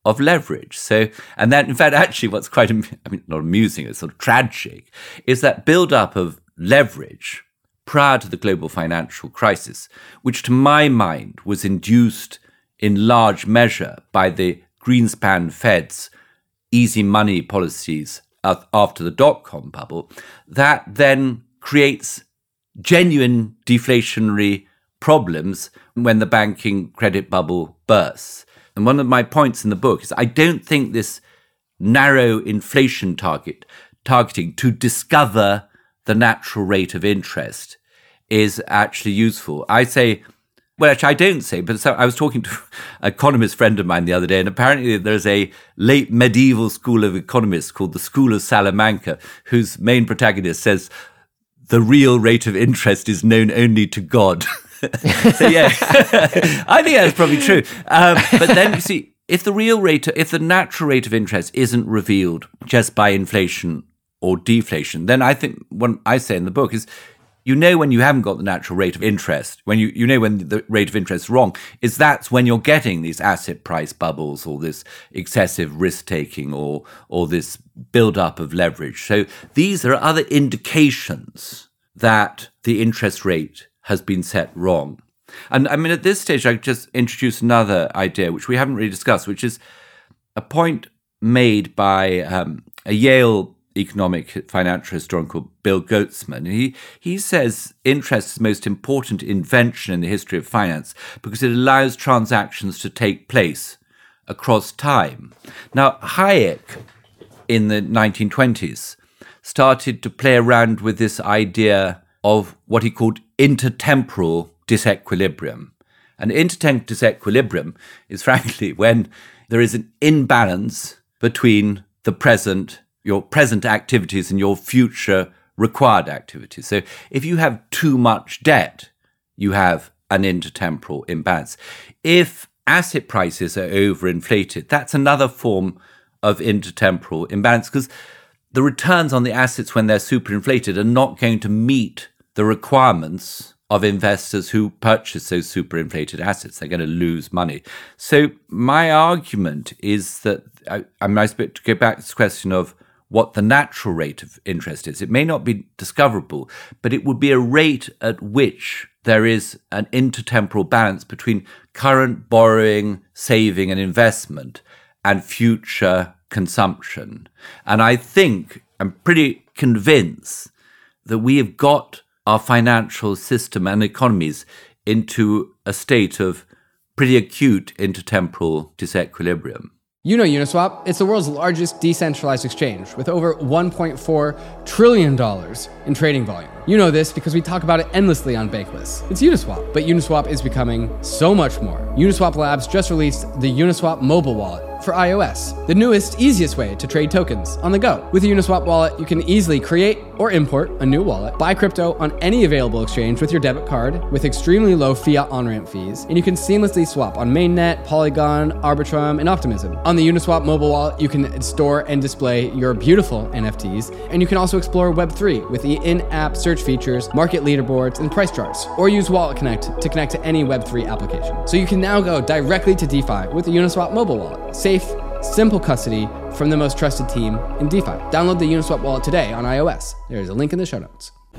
of leverage. So, and that, in fact, actually, what's quite, I mean, not amusing, it's sort of tragic, is that build up of leverage prior to the global financial crisis, which to my mind was induced in large measure by the Greenspan Fed's easy money policies after the dot com bubble, that then creates genuine deflationary problems when the banking credit bubble bursts. And one of my points in the book is I don't think this narrow inflation target targeting to discover the natural rate of interest is actually useful. I say, well, actually, I don't say, but so I was talking to an economist friend of mine the other day, and apparently there's a late medieval school of economists called the School of Salamanca, whose main protagonist says the real rate of interest is known only to God. so yeah, I think that's probably true. Um, but then you see, if the real rate, if the natural rate of interest isn't revealed just by inflation or deflation, then I think what I say in the book is you know when you haven't got the natural rate of interest, when you, you know when the rate of interest is wrong, is that's when you're getting these asset price bubbles or this excessive risk taking or or this build up of leverage. So these are other indications that the interest rate has been set wrong. And I mean, at this stage, I just introduce another idea, which we haven't really discussed, which is a point made by um, a Yale economic financial historian called Bill Goetzmann. He, he says interest is the most important invention in the history of finance because it allows transactions to take place across time. Now, Hayek in the 1920s started to play around with this idea of what he called intertemporal disequilibrium. And intertemporal disequilibrium is frankly when there is an imbalance between the present, your present activities and your future required activities. So if you have too much debt, you have an intertemporal imbalance. If asset prices are overinflated, that's another form of intertemporal imbalance because the returns on the assets when they're superinflated are not going to meet the requirements of investors who purchase those superinflated assets. They're going to lose money. So my argument is that I, I might to go back to this question of what the natural rate of interest is. It may not be discoverable, but it would be a rate at which there is an intertemporal balance between current borrowing, saving, and investment and future consumption. And I think, I'm pretty convinced that we have got our financial system and economies into a state of pretty acute intertemporal disequilibrium. You know Uniswap, it's the world's largest decentralized exchange with over $1.4 trillion in trading volume. You know this because we talk about it endlessly on Bankless. It's Uniswap, but Uniswap is becoming so much more. Uniswap Labs just released the Uniswap mobile wallet for iOS, the newest, easiest way to trade tokens on the go. With a Uniswap wallet, you can easily create or import a new wallet, buy crypto on any available exchange with your debit card with extremely low fiat on ramp fees, and you can seamlessly swap on Mainnet, Polygon, Arbitrum, and Optimism. On the Uniswap mobile wallet, you can store and display your beautiful NFTs, and you can also explore Web3 with the in app search features, market leaderboards, and price charts, or use Wallet Connect to connect to any Web3 application. So you can now go directly to DeFi with the Uniswap mobile wallet. Save safe, simple custody from the most trusted team in DeFi. Download the Uniswap wallet today on iOS. There's a link in the show notes.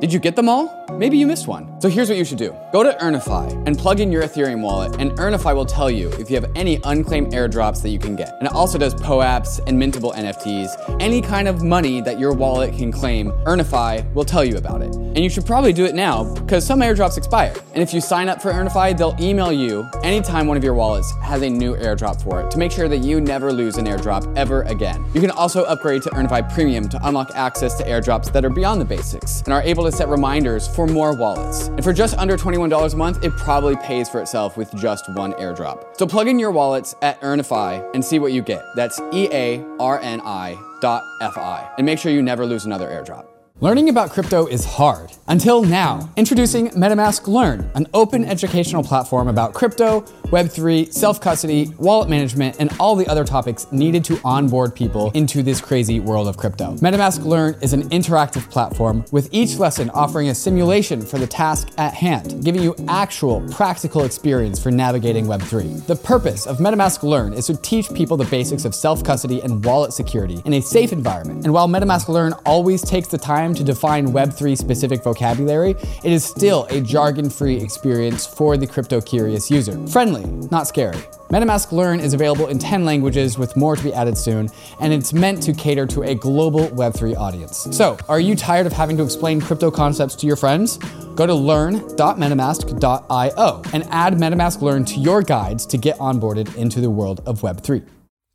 Did you get them all? Maybe you missed one. So here's what you should do. Go to Earnifi and plug in your Ethereum wallet, and Earnifi will tell you if you have any unclaimed airdrops that you can get. And it also does POAPs and mintable NFTs. Any kind of money that your wallet can claim, Earnifi will tell you about it. And you should probably do it now because some airdrops expire. And if you sign up for Earnifi, they'll email you anytime one of your wallets has a new airdrop for it to make sure that you never lose an airdrop ever again. You can also upgrade to Earnifi Premium to unlock access to airdrops that are beyond the basics and are able to set reminders for more wallets. And for just under $21 a month, it probably pays for itself with just one airdrop. So plug in your wallets at Earnifi and see what you get. That's E A R N I dot F I. And make sure you never lose another airdrop. Learning about crypto is hard. Until now. Introducing MetaMask Learn, an open educational platform about crypto, Web3, self custody, wallet management, and all the other topics needed to onboard people into this crazy world of crypto. MetaMask Learn is an interactive platform with each lesson offering a simulation for the task at hand, giving you actual practical experience for navigating Web3. The purpose of MetaMask Learn is to teach people the basics of self custody and wallet security in a safe environment. And while MetaMask Learn always takes the time to define Web3 specific vocabulary, it is still a jargon free experience for the crypto curious user. Friendly, not scary. MetaMask Learn is available in 10 languages with more to be added soon, and it's meant to cater to a global Web3 audience. So, are you tired of having to explain crypto concepts to your friends? Go to learn.metamask.io and add MetaMask Learn to your guides to get onboarded into the world of Web3.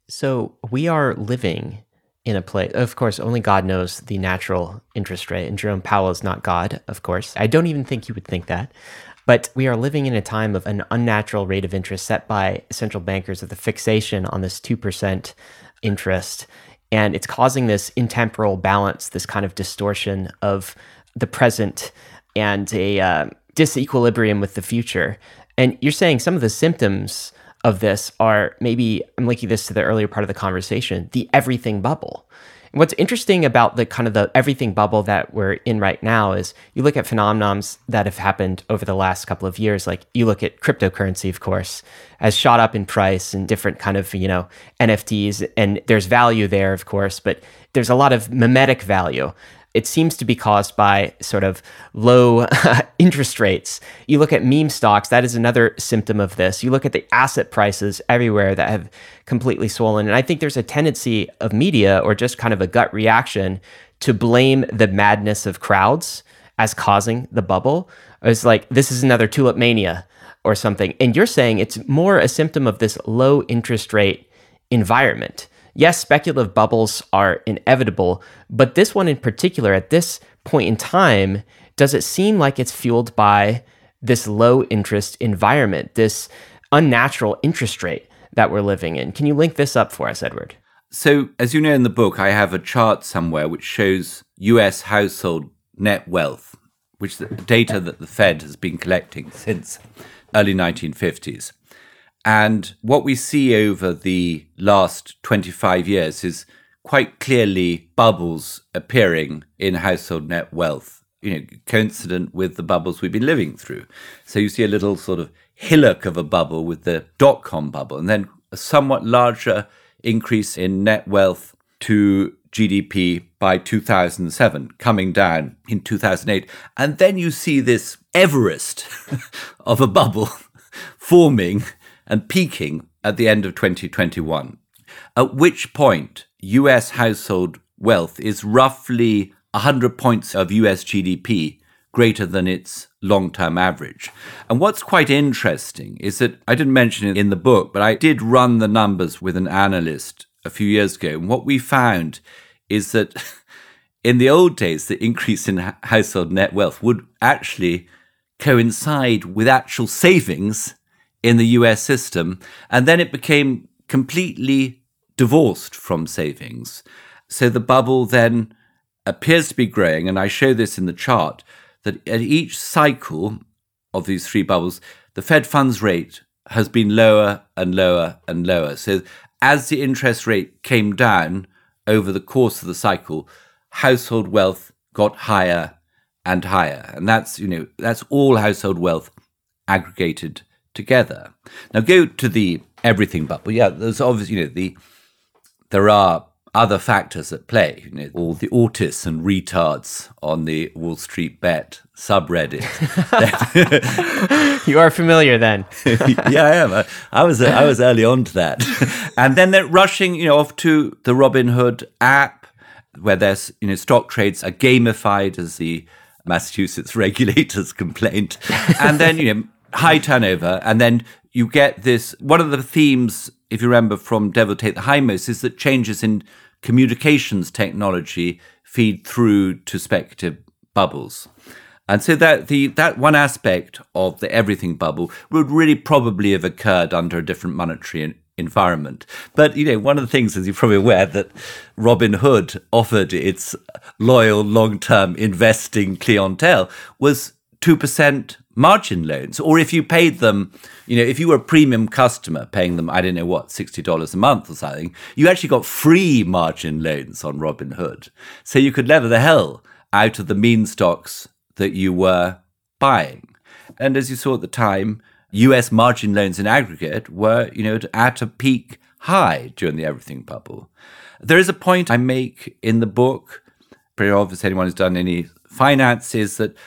So, we are living in a place. Of course, only God knows the natural interest rate, and Jerome Powell is not God, of course. I don't even think you would think that. But we are living in a time of an unnatural rate of interest set by central bankers with a fixation on this 2% interest. And it's causing this intemporal balance, this kind of distortion of the present and a uh, disequilibrium with the future. And you're saying some of the symptoms of this are maybe, I'm linking this to the earlier part of the conversation, the everything bubble. And what's interesting about the kind of the everything bubble that we're in right now is you look at phenomenons that have happened over the last couple of years. Like you look at cryptocurrency, of course, has shot up in price and different kind of, you know, NFTs. And there's value there, of course, but there's a lot of mimetic value it seems to be caused by sort of low interest rates. You look at meme stocks, that is another symptom of this. You look at the asset prices everywhere that have completely swollen. And I think there's a tendency of media or just kind of a gut reaction to blame the madness of crowds as causing the bubble. It's like, this is another tulip mania or something. And you're saying it's more a symptom of this low interest rate environment yes, speculative bubbles are inevitable, but this one in particular, at this point in time, does it seem like it's fueled by this low interest environment, this unnatural interest rate that we're living in? Can you link this up for us, Edward? So, as you know in the book, I have a chart somewhere which shows US household net wealth, which the data that the Fed has been collecting since early 1950s. And what we see over the last 25 years is quite clearly bubbles appearing in household net wealth, you know, coincident with the bubbles we've been living through. So you see a little sort of hillock of a bubble with the dot com bubble, and then a somewhat larger increase in net wealth to GDP by 2007, coming down in 2008. And then you see this Everest of a bubble forming and peaking at the end of 2021, at which point US household wealth is roughly 100 points of US GDP greater than its long term average. And what's quite interesting is that I didn't mention it in the book, but I did run the numbers with an analyst a few years ago. And what we found is that in the old days, the increase in household net wealth would actually coincide with actual savings in the US system. And then it became completely divorced from savings. So the bubble then appears to be growing. And I show this in the chart that at each cycle of these three bubbles, the Fed funds rate has been lower and lower and lower. So as the interest rate came down over the course of the cycle, household wealth got higher and higher. And that's, you know, that's all household wealth aggregated together. Now go to the everything bubble. Yeah, there's obviously you know the there are other factors at play. You know, all the autists and retards on the Wall Street Bet subreddit. you are familiar then. yeah, I am. I, I, was I was early on to that, and then they're rushing, you know, off to the Robinhood app, where there's you know stock trades are gamified, as the Massachusetts regulators complained, and then you know high turnover, and then you get this. One of the themes, if you remember from Devil Take the Hindmost, is that changes in communications technology feed through to speculative bubbles. And so that the that one aspect of the everything bubble would really probably have occurred under a different monetary environment. But you know, one of the things, as you're probably aware, that Robinhood offered its loyal long-term investing clientele was two percent margin loans. Or if you paid them, you know, if you were a premium customer paying them, I don't know what, $60 a month or something, you actually got free margin loans on Robinhood. So you could lever the hell out of the meme stocks that you were buying. And as you saw at the time, US margin loans in aggregate were, you know, at a peak high during the everything bubble. There is a point I make in the book, pretty obvious anyone who's done any finance, is that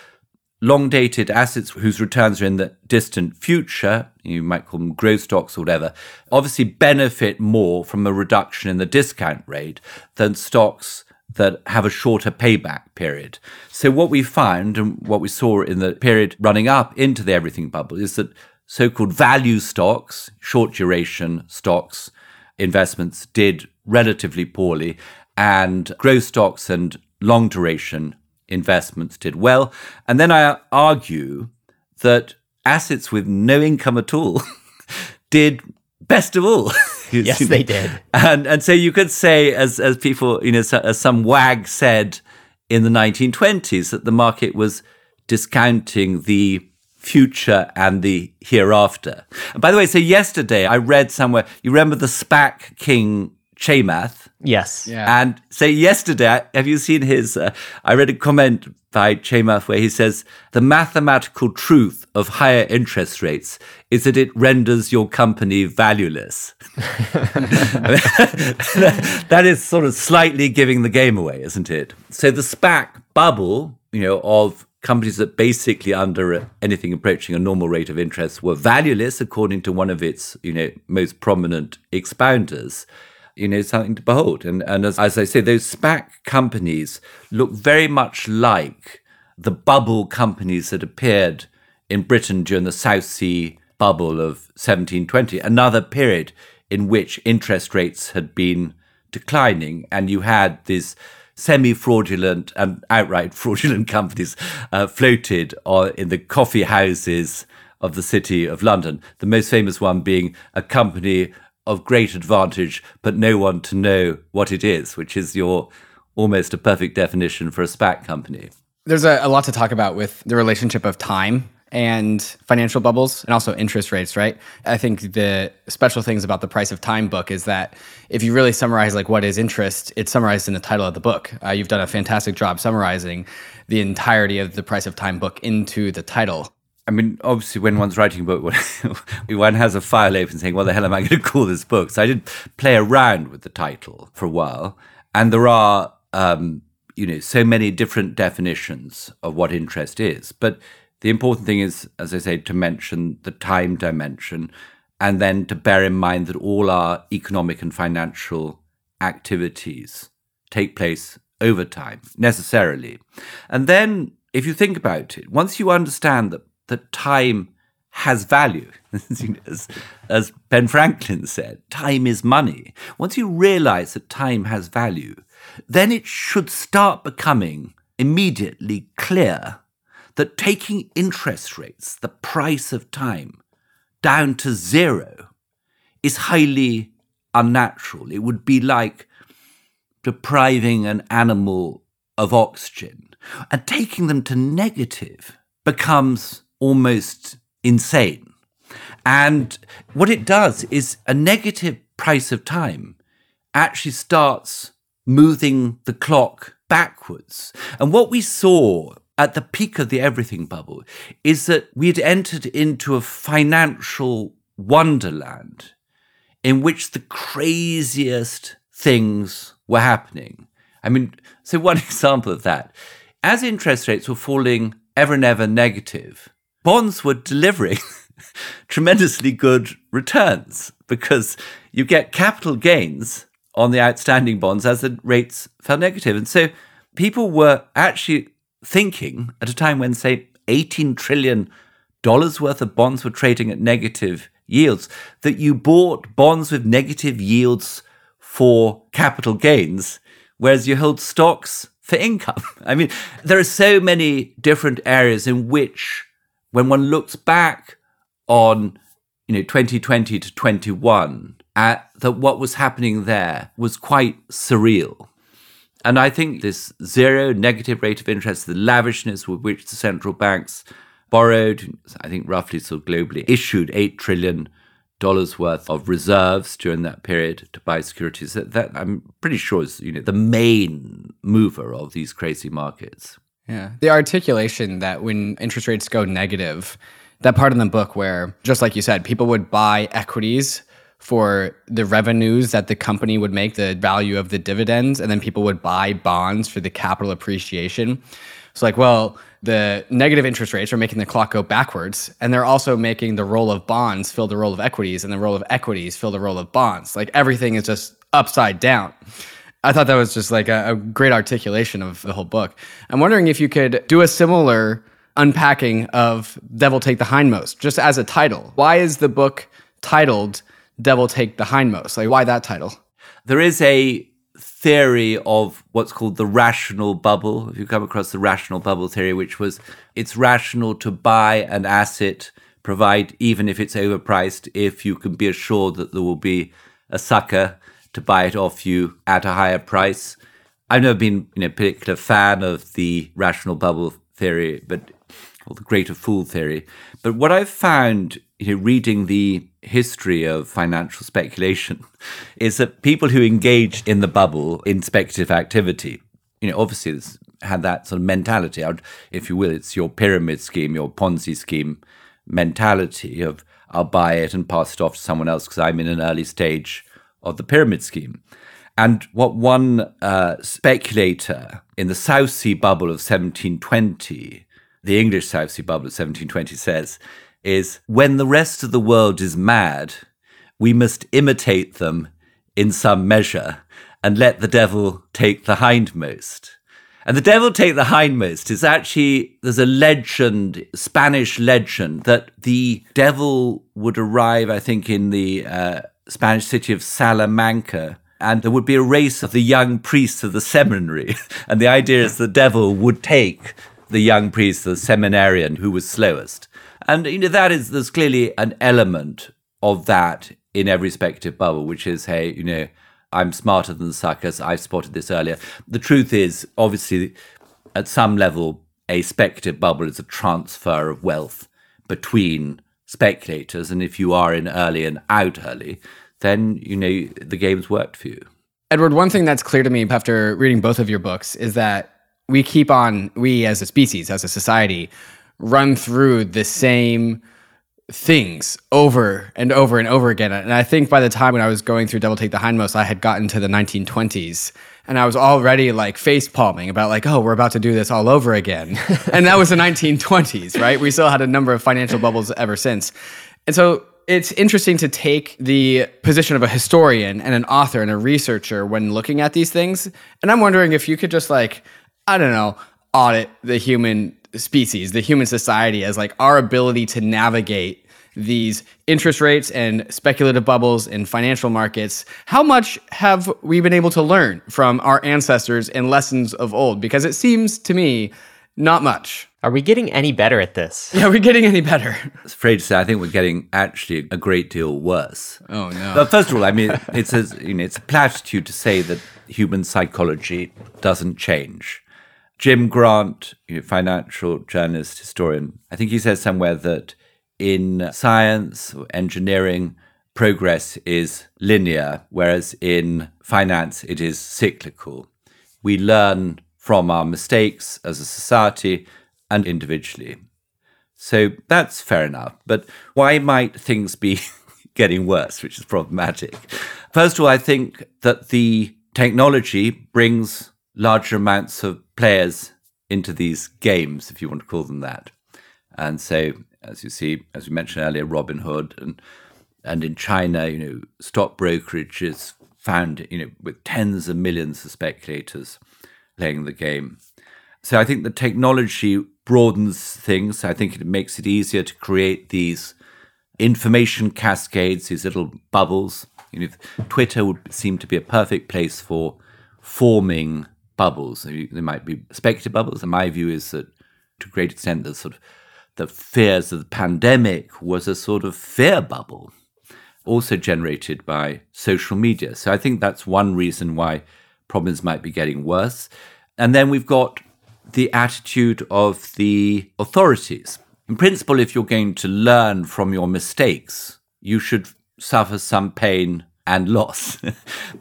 long dated assets whose returns are in the distant future, you might call them growth stocks or whatever, obviously benefit more from a reduction in the discount rate than stocks that have a shorter payback period. So, what we found and what we saw in the period running up into the everything bubble is that so called value stocks, short duration stocks, investments did relatively poorly, and growth stocks and long duration investments did well. And then I argue that assets with no income at all did best of all. yes, they did. And and so you could say, as as people, you know, as some wag said in the 1920s, that the market was discounting the future and the hereafter. And by the way, so yesterday I read somewhere. You remember the SPAC king Chamath. Yes. Yeah. And so yesterday, have you seen his? Uh, I read a comment by Chamath where he says the mathematical truth of higher interest rates is that it renders your company valueless. that is sort of slightly giving the game away, isn't it? So the SPAC bubble, you know, of companies that basically under anything approaching a normal rate of interest were valueless according to one of its, you know, most prominent expounders you know, something to behold. And, and as, as I say, those SPAC companies look very much like the bubble companies that appeared in Britain during the South Sea bubble of 1720, another period in which interest rates had been declining, and you had these semi fraudulent and outright fraudulent companies uh, floated in the coffee houses of the city of London. The most famous one being a company of great advantage, but no one to know what it is, which is your almost a perfect definition for a SPAC company. There's a, a lot to talk about with the relationship of time and financial bubbles and also interest rates, right? I think the special things about the price of time book is that if you really summarize like what is interest, it's summarized in the title of the book. Uh, you've done a fantastic job summarizing the entirety of the price of time book into the title. I mean, obviously, when one's writing a book, one has a file open saying, "What the hell am I going to call this book?" So I did play around with the title for a while, and there are, um, you know, so many different definitions of what interest is. But the important thing is, as I say, to mention the time dimension, and then to bear in mind that all our economic and financial activities take place over time necessarily, and then. If you think about it, once you understand that that time has value. as, as Ben Franklin said, time is money. Once you realize that time has value, then it should start becoming immediately clear that taking interest rates, the price of time, down to zero is highly unnatural. It would be like depriving an animal of oxygen, and taking them to negative becomes almost insane. And what it does is a negative price of time actually starts moving the clock backwards. And what we saw at the peak of the everything bubble is that we had entered into a financial wonderland in which the craziest things were happening. I mean, so one example of that, as interest rates were falling ever and ever negative, bonds were delivering tremendously good returns because you get capital gains on the outstanding bonds as the rates fell negative. And so people were actually thinking at a time when, say, $18 trillion worth of bonds were trading at negative yields, that you bought bonds with negative yields for capital gains, whereas you hold stocks for income. I mean, there are so many different areas in which, when one looks back on, you know, 2020 to 21, at that what was happening there was quite surreal. And I think this zero negative rate of interest, the lavishness with which the central banks borrowed, I think roughly sort of globally, issued $8 trillion worth of reserves during that period to buy securities. That, that I'm pretty sure is you know the main mover of these crazy markets. Yeah. The articulation that when interest rates go negative, that part in the book where, just like you said, people would buy equities for the revenues that the company would make, the value of the dividends, and then people would buy bonds for the capital appreciation. It's like, well, the negative interest rates are making the clock go backwards, and they're also making the role of bonds fill the role of equities, and the role of equities fill the role of bonds. Like everything is just upside down. I thought that was just like a, a great articulation of the whole book. I'm wondering if you could do a similar unpacking of Devil Take the Hindmost, just as a title. Why is the book titled Devil Take the Hindmost? Like, why that title? There is a theory of what's called the rational bubble. If you come across the rational bubble theory, which was it's rational to buy an asset, provide even if it's overpriced, if you can be assured that there will be a sucker to buy it off you at a higher price. I've never been you know, a particular fan of the rational bubble theory, but or the greater fool theory. But what I've found, you know, reading the history of financial speculation is that people who engage in the bubble in speculative activity, you know, obviously had that sort of mentality. If you will, it's your pyramid scheme, your Ponzi scheme mentality of I'll buy it and pass it off to someone else because I'm in an early stage of the pyramid scheme. And what one uh, speculator in the South Sea bubble of 1720, the English South Sea bubble of 1720 says, is when the rest of the world is mad, we must imitate them in some measure and let the devil take the hindmost. And the devil take the hindmost is actually, there's a legend, Spanish legend, that the devil would arrive, I think, in the uh, Spanish city of Salamanca. And there would be a race of the young priests of the seminary. and the idea is the devil would take the young priest, the seminarian who was slowest. And you know that is there's clearly an element of that in every speculative bubble, which is, hey, you know, I'm smarter than the suckers. I've spotted this earlier. The truth is, obviously, at some level, a speculative bubble is a transfer of wealth between speculators. And if you are in early and out early, then, you know, the game's worked for you. Edward, one thing that's clear to me after reading both of your books is that we keep on, we as a species, as a society, run through the same things over and over and over again. And I think by the time when I was going through Devil Take the Hindmost, I had gotten to the 1920s and I was already like face palming about like, oh, we're about to do this all over again. and that was the 1920s, right? We still had a number of financial bubbles ever since. And so it's interesting to take the position of a historian and an author and a researcher when looking at these things. And I'm wondering if you could just like, I don't know, audit the human species, the human society, as like our ability to navigate these interest rates and speculative bubbles in financial markets. How much have we been able to learn from our ancestors and lessons of old? Because it seems to me not much. Are we getting any better at this? Yeah, are we getting any better? I was afraid to say, I think we're getting actually a great deal worse. Oh no! But first of all, I mean, it's a, you know, it's a platitude to say that human psychology doesn't change. Jim Grant, you know, financial journalist, historian, I think he says somewhere that in science engineering, progress is linear, whereas in finance, it is cyclical. We learn from our mistakes as a society and individually. So that's fair enough. But why might things be getting worse, which is problematic? First of all, I think that the technology brings larger amounts of players into these games, if you want to call them that. And so, as you see, as we mentioned earlier, Robinhood and and in China, you know, stock brokerage is found, you know, with tens of millions of speculators playing the game. So I think the technology broadens things. I think it makes it easier to create these information cascades, these little bubbles. You know, Twitter would seem to be a perfect place for forming bubbles. There might be speculative bubbles, and my view is that to a great extent, the sort of the fears of the pandemic was a sort of fear bubble, also generated by social media. So I think that's one reason why problems might be getting worse. And then we've got the attitude of the authorities. In principle, if you're going to learn from your mistakes, you should suffer some pain and loss.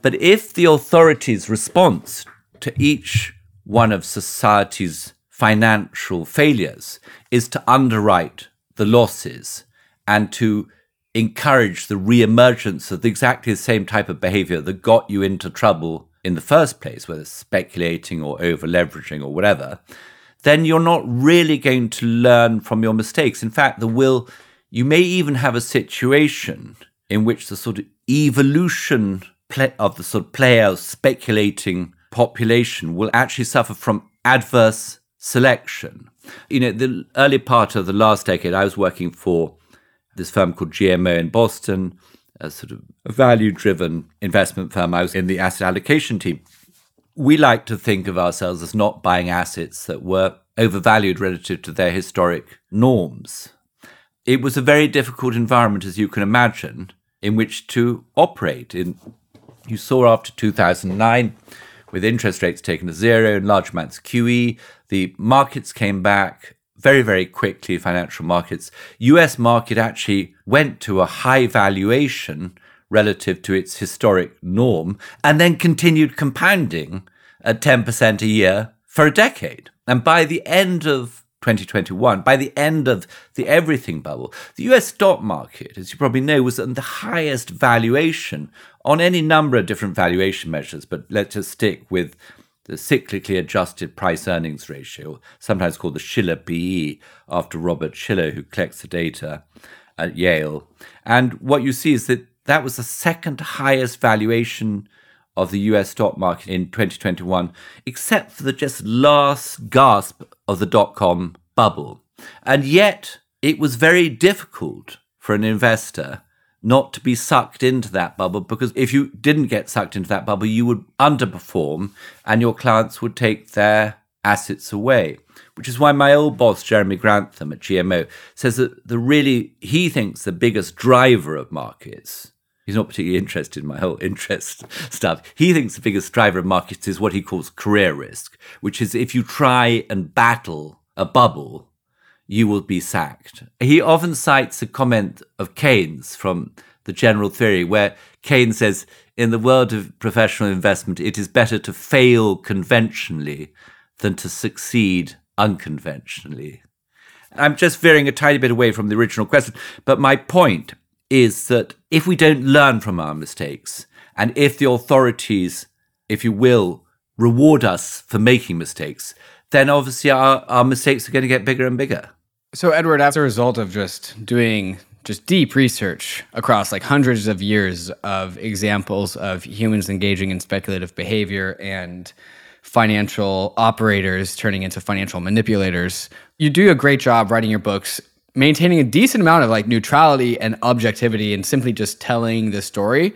but if the authorities' response to each one of society's financial failures is to underwrite the losses and to encourage the re-emergence of exactly the same type of behavior that got you into trouble in the first place, whether speculating or over leveraging or whatever, then you're not really going to learn from your mistakes. In fact, the will, you may even have a situation in which the sort of evolution of the sort of player speculating population will actually suffer from adverse selection. You know, the early part of the last decade, I was working for this firm called GMO in Boston a sort of value driven investment firm. I was in the asset allocation team. We like to think of ourselves as not buying assets that were overvalued relative to their historic norms. It was a very difficult environment, as you can imagine, in which to operate. In you saw after 2009, with interest rates taken to zero and large amounts of QE, the markets came back very, very quickly, financial markets. US market actually went to a high valuation relative to its historic norm and then continued compounding at 10% a year for a decade. And by the end of 2021, by the end of the everything bubble, the US stock market, as you probably know, was at the highest valuation on any number of different valuation measures. But let's just stick with the cyclically adjusted price earnings ratio, sometimes called the Shiller PE, after Robert Shiller, who collects the data at Yale. And what you see is that that was the second highest valuation of the US stock market in 2021, except for the just last gasp of the dot com bubble. And yet, it was very difficult for an investor not to be sucked into that bubble because if you didn't get sucked into that bubble, you would underperform and your clients would take their assets away. Which is why my old boss, Jeremy Grantham at GMO, says that the really, he thinks the biggest driver of markets, he's not particularly interested in my whole interest stuff. He thinks the biggest driver of markets is what he calls career risk, which is if you try and battle a bubble, you will be sacked. He often cites a comment of Keynes from the general theory, where Keynes says, in the world of professional investment, it is better to fail conventionally than to succeed unconventionally. I'm just veering a tiny bit away from the original question, but my point is that if we don't learn from our mistakes, and if the authorities, if you will, reward us for making mistakes, then obviously our, our mistakes are going to get bigger and bigger. So, Edward, as a result of just doing just deep research across like hundreds of years of examples of humans engaging in speculative behavior and financial operators turning into financial manipulators, you do a great job writing your books, maintaining a decent amount of like neutrality and objectivity and simply just telling the story.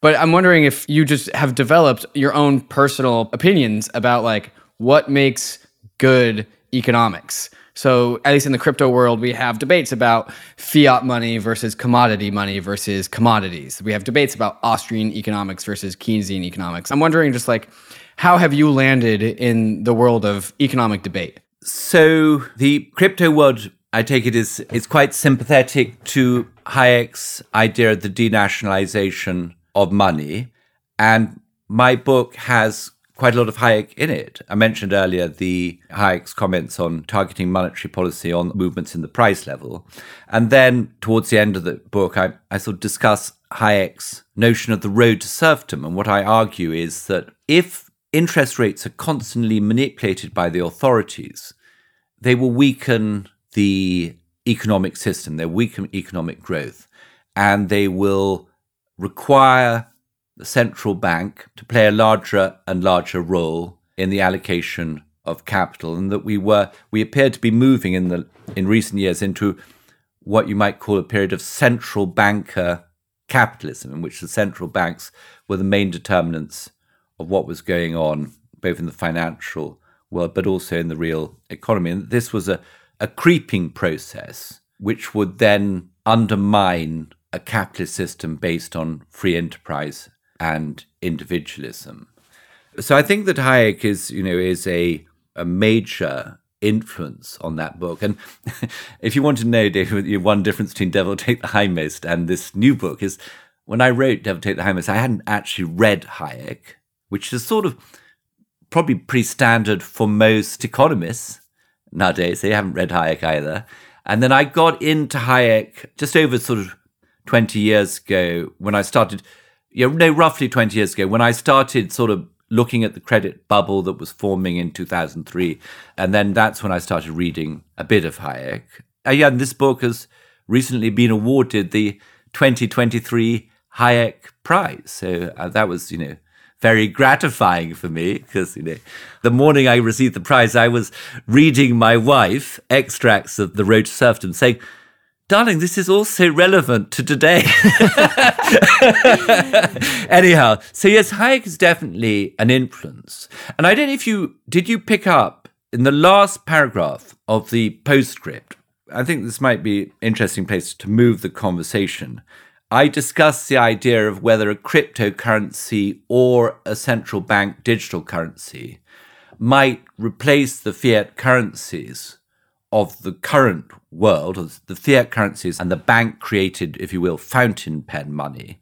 But I'm wondering if you just have developed your own personal opinions about like what makes good economics so, at least in the crypto world, we have debates about fiat money versus commodity money versus commodities. We have debates about Austrian economics versus Keynesian economics. I'm wondering just like, how have you landed in the world of economic debate? So, the crypto world, I take it, is, is quite sympathetic to Hayek's idea of the denationalization of money. And my book has quite a lot of Hayek in it. I mentioned earlier the Hayek's comments on targeting monetary policy on movements in the price level. And then towards the end of the book, I, I sort of discuss Hayek's notion of the road to serfdom. And what I argue is that if interest rates are constantly manipulated by the authorities, they will weaken the economic system, they will weaken economic growth, and they will require the central bank to play a larger and larger role in the allocation of capital, and that we were we appeared to be moving in the in recent years into what you might call a period of central banker capitalism, in which the central banks were the main determinants of what was going on, both in the financial world but also in the real economy. And this was a, a creeping process which would then undermine a capitalist system based on free enterprise and individualism. So I think that Hayek is, you know, is a a major influence on that book. And if you want to know, David, one difference between Devil Take the Hindmost and this new book is when I wrote Devil Take the Hindmost, I hadn't actually read Hayek, which is sort of probably pretty standard for most economists nowadays. They haven't read Hayek either. And then I got into Hayek just over sort of 20 years ago when I started, know, no, roughly 20 years ago when I started sort of looking at the credit bubble that was forming in 2003. And then that's when I started reading a bit of Hayek. Yeah, and this book has recently been awarded the 2023 Hayek Prize. So uh, that was, you know, very gratifying for me because, you know, the morning I received the prize, I was reading my wife extracts of The Road to Serfdom saying, darling, this is also relevant to today. Anyhow, so yes, Hayek is definitely an influence. And I don't know if you did you pick up in the last paragraph of the postscript. I think this might be interesting place to move the conversation. I discussed the idea of whether a cryptocurrency or a central bank digital currency might replace the fiat currencies of the current world, the fiat currencies and the bank created, if you will, fountain pen money.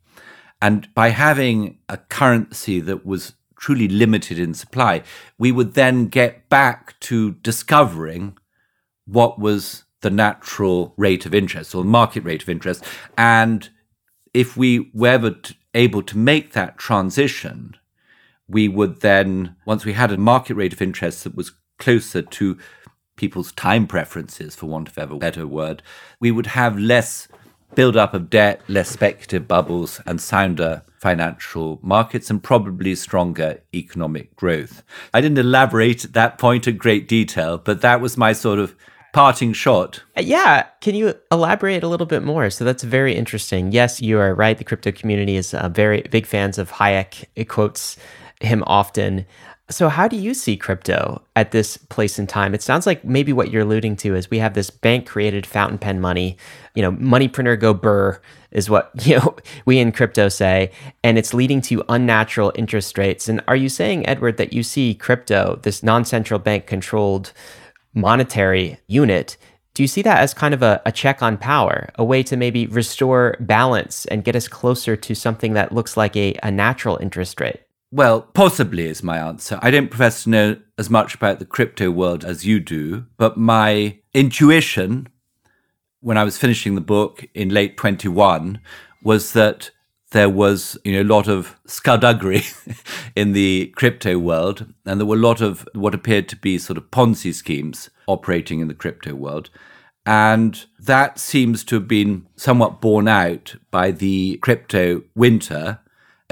And by having a currency that was truly limited in supply, we would then get back to discovering what was the natural rate of interest or market rate of interest. And if we were ever able to make that transition, we would then, once we had a market rate of interest that was closer to people's time preferences, for want of ever better word, we would have less build-up of debt, less speculative bubbles, and sounder financial markets, and probably stronger economic growth. I didn't elaborate at that point in great detail, but that was my sort of parting shot. Yeah. Can you elaborate a little bit more? So that's very interesting. Yes, you are right. The crypto community is uh, very big fans of Hayek. It quotes him often. So, how do you see crypto at this place in time? It sounds like maybe what you're alluding to is we have this bank created fountain pen money, you know, money printer go burr is what, you know, we in crypto say, and it's leading to unnatural interest rates. And are you saying, Edward, that you see crypto, this non central bank controlled monetary unit, do you see that as kind of a, a check on power, a way to maybe restore balance and get us closer to something that looks like a, a natural interest rate? Well, possibly is my answer. I don't profess to know as much about the crypto world as you do, but my intuition when I was finishing the book in late 21 was that there was you know a lot of skullduggery in the crypto world and there were a lot of what appeared to be sort of ponzi schemes operating in the crypto world and that seems to have been somewhat borne out by the crypto winter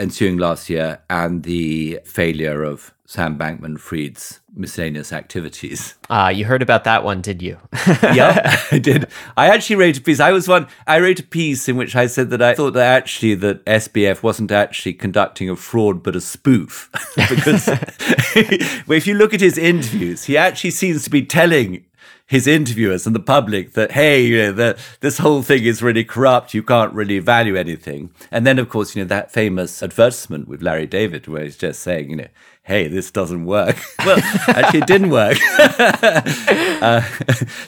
ensuing last year and the failure of Sam Bankman Fried's miscellaneous activities. Ah, uh, you heard about that one, did you? yeah, I did. I actually wrote a piece. I was one. I wrote a piece in which I said that I thought that actually that SBF wasn't actually conducting a fraud but a spoof, because if you look at his interviews, he actually seems to be telling his interviewers and the public that hey you know the, this whole thing is really corrupt you can't really value anything. And then of course you know that famous advertisement with larry david where he's just saying you know hey this doesn't work. Well actually it didn't work. Uh,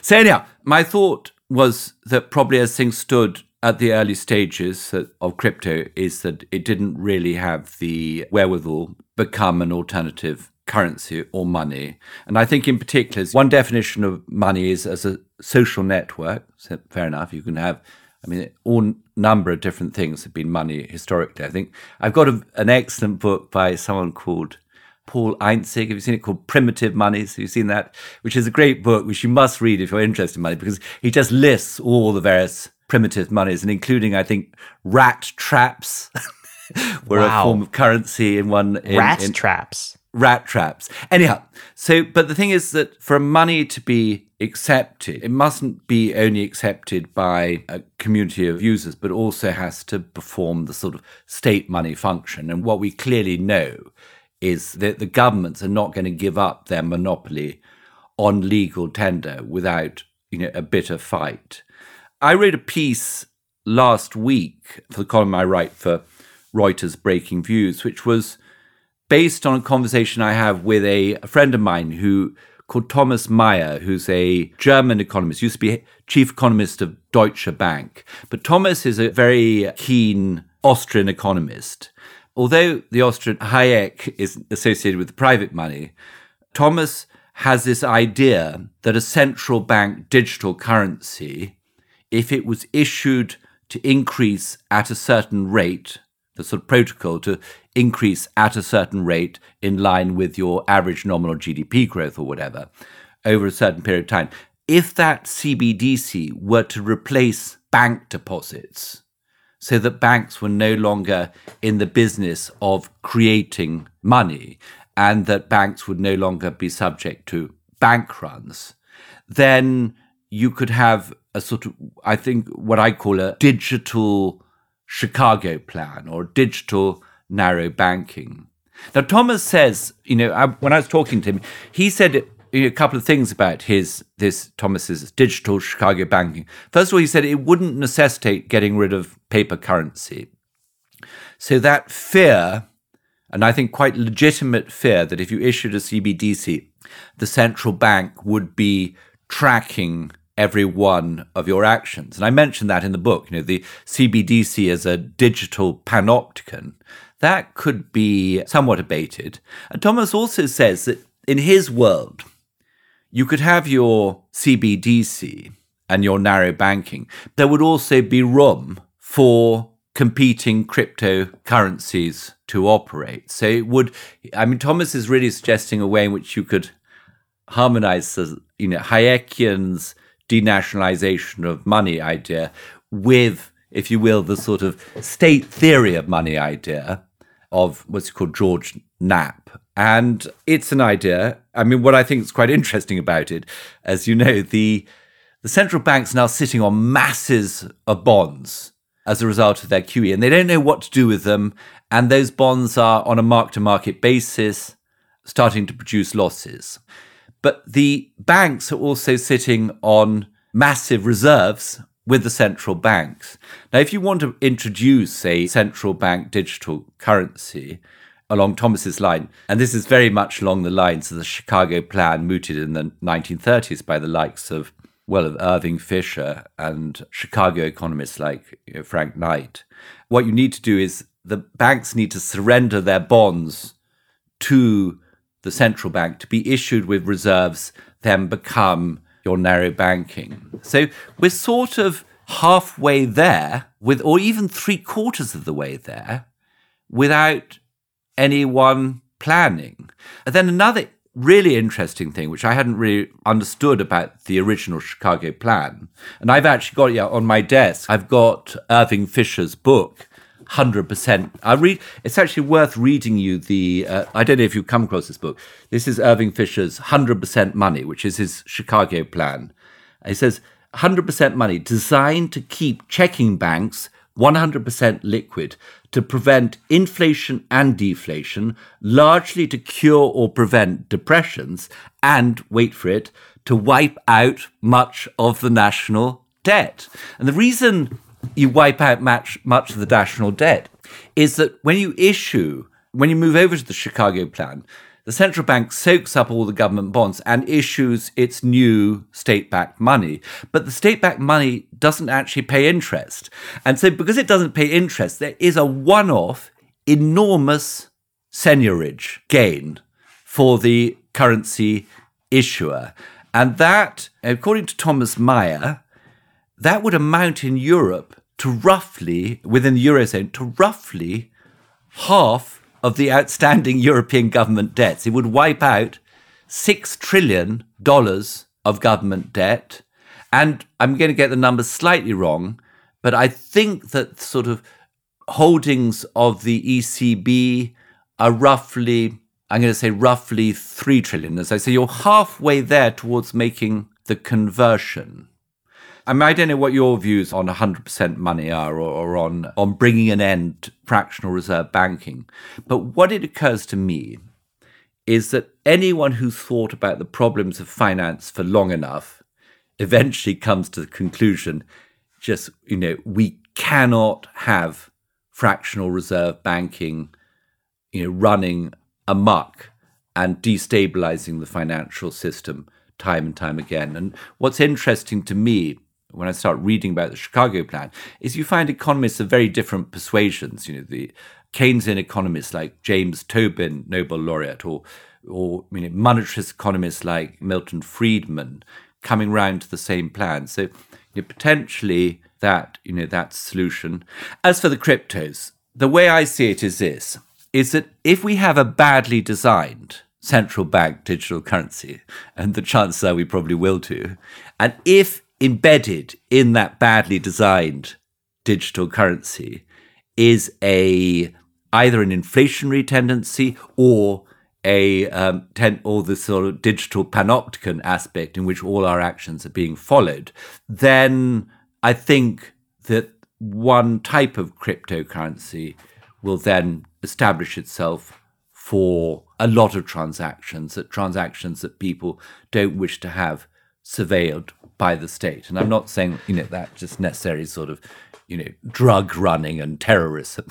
so anyhow my thought was that probably as things stood at the early stages of crypto is that it didn't really have the wherewithal become an alternative currency or money. And I think, in particular, one definition of money is as a social network. So fair enough, you can have I mean, all number of different things have been money historically. I think I've got a, an excellent book by someone called Paul Einzig. Have you seen it called Primitive Monies? Have you seen that? Which is a great book, which you must read if you're interested in money, because he just lists all the various primitive monies, and including, I think, rat traps were Wow. a form of currency in one. In, Rat in- traps. Rat traps. Anyhow, so but the thing is that for money to be accepted, it mustn't be only accepted by a community of users, but also has to perform the sort of state money function. And what we clearly know is that the governments are not going to give up their monopoly on legal tender without you know a bitter fight. I wrote a piece last week for the column I write for Reuters Breaking Views, which was based on a conversation I have with a, a friend of mine who called Thomas Mayer, who's a German economist, used to be chief economist of Deutsche Bank. But Thomas is a very keen Austrian economist. Although the Austrian Hayek is associated with private money, Thomas has this idea that a central bank digital currency, if it was issued to increase at a certain rate, the sort of protocol to increase at a certain rate in line with your average nominal GDP growth or whatever over a certain period of time, if that CBDC were to replace bank deposits, so that banks were no longer in the business of creating money and that banks would no longer be subject to bank runs, then you could have a sort of, I think, what I call a digital Chicago plan or digital narrow banking. Now, Thomas says, you know, I, when I was talking to him, he said a couple of things about his this Thomas's digital Chicago banking. First of all, he said it wouldn't necessitate getting rid of paper currency. So that fear, and I think quite legitimate fear, that if you issued a CBDC, the central bank would be tracking every one of your actions. And I mentioned that in the book, you know, the CBDC as a digital panopticon, that could be somewhat abated. And Thomas also says that in his world, you could have your CBDC and your narrow banking. There would also be room for competing cryptocurrencies to operate. So it would, I mean, Thomas is really suggesting a way in which you could harmonize, the, you know, Hayekian's denationalization of money idea with, if you will, the sort of state theory of money idea of what's called George Knapp. And it's an idea. I mean, what I think is quite interesting about it, as you know, the the central bank's are now sitting on masses of bonds as a result of their QE, and they don't know what to do with them. And those bonds are on a mark to market basis, starting to produce losses. But the banks are also sitting on massive reserves with the central banks. Now, if you want to introduce a central bank digital currency along Thomas's line, and this is very much along the lines of the Chicago plan mooted in the 1930s by the likes of well, of Irving Fisher and Chicago economists like you know, Frank Knight. What you need to do is the banks need to surrender their bonds to the central bank to be issued with reserves, then become your narrow banking. So we're sort of halfway there with, or even three quarters of the way there without anyone planning. And then another really interesting thing, which I hadn't really understood about the original Chicago plan, and I've actually got yeah, on my desk. I've got Irving Fisher's book, hundred percent. I read. It's actually worth reading you the. Uh, I don't know if you've come across this book. This is Irving Fisher's hundred percent money, which is his Chicago plan. He says hundred percent money designed to keep checking banks 100% liquid to prevent inflation and deflation, largely to cure or prevent depressions, and wait for it, to wipe out much of the national debt. And the reason you wipe out much, much of the national debt is that when you issue, when you move over to the Chicago plan, the central bank soaks up all the government bonds and issues its new state backed money. But the state backed money doesn't actually pay interest. And so, because it doesn't pay interest, there is a one off enormous seigniorage gain for the currency issuer. And that, according to Thomas Mayer, that would amount in Europe to roughly, within the Eurozone, to roughly half of the outstanding European government debts. It would wipe out $6 trillion of government debt. And I'm going to get the numbers slightly wrong, but I think that sort of holdings of the ECB are roughly, I'm going to say roughly 3 trillion. I say, you're halfway there towards making the conversion. I mean, I don't know what your views on 100% money are or, or, on, on bringing an end to fractional reserve banking. But what it occurs to me is that anyone who's thought about the problems of finance for long enough eventually comes to the conclusion just, you know, we cannot have fractional reserve banking, you know, running amok and destabilizing the financial system time and time again. And what's interesting to me when I start reading about the Chicago plan is you find economists of very different persuasions. You know, the Keynesian economists like James Tobin, Nobel laureate, or or you know, monetarist economists like Milton Friedman coming round to the same plan. So you know, potentially that you know that solution. As for the cryptos, the way I see it is this: is that if we have a badly designed central bank digital currency, and the chances are we probably will too, and if embedded in that badly designed digital currency is a either an inflationary tendency or a um, ten, or the sort of digital panopticon aspect in which all our actions are being followed, then I think that one type of cryptocurrency will then establish itself for a lot of transactions, that transactions that people don't wish to have surveilled by the state. And I'm not saying, you know, that just necessarily sort of, you know, drug running and terrorism,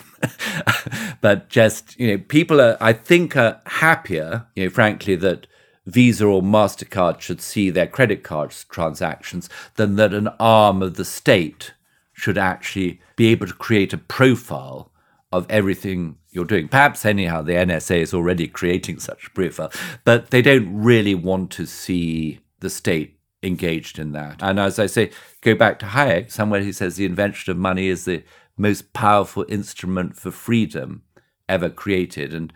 but just, you know, people are, I think, are happier, you know, frankly, that Visa or MasterCard should see their credit cards transactions than that an arm of the state should actually be able to create a profile of everything you're doing. Perhaps, anyhow, the NSA is already creating such a profile, but they don't really want to see the state engaged in that. And as I say, go back to Hayek, somewhere he says the invention of money is the most powerful instrument for freedom ever created. And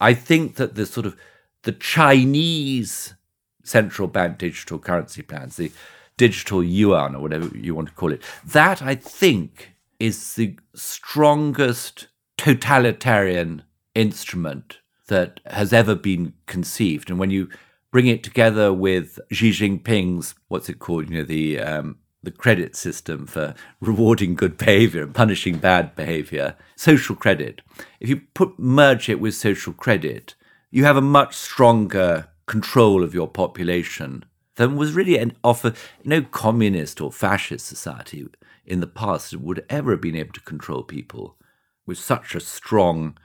I think that the sort of the Chinese central bank digital currency plans, the digital yuan or whatever you want to call it, that I think is the strongest totalitarian instrument that has ever been conceived. And when you bring it together with Xi Jinping's what's it called? You know the um, the credit system for rewarding good behavior and punishing bad behavior, social credit. If you put merge it with social credit, you have a much stronger control of your population than was really an offer. No communist or fascist society in the past would ever have been able to control people with such a strong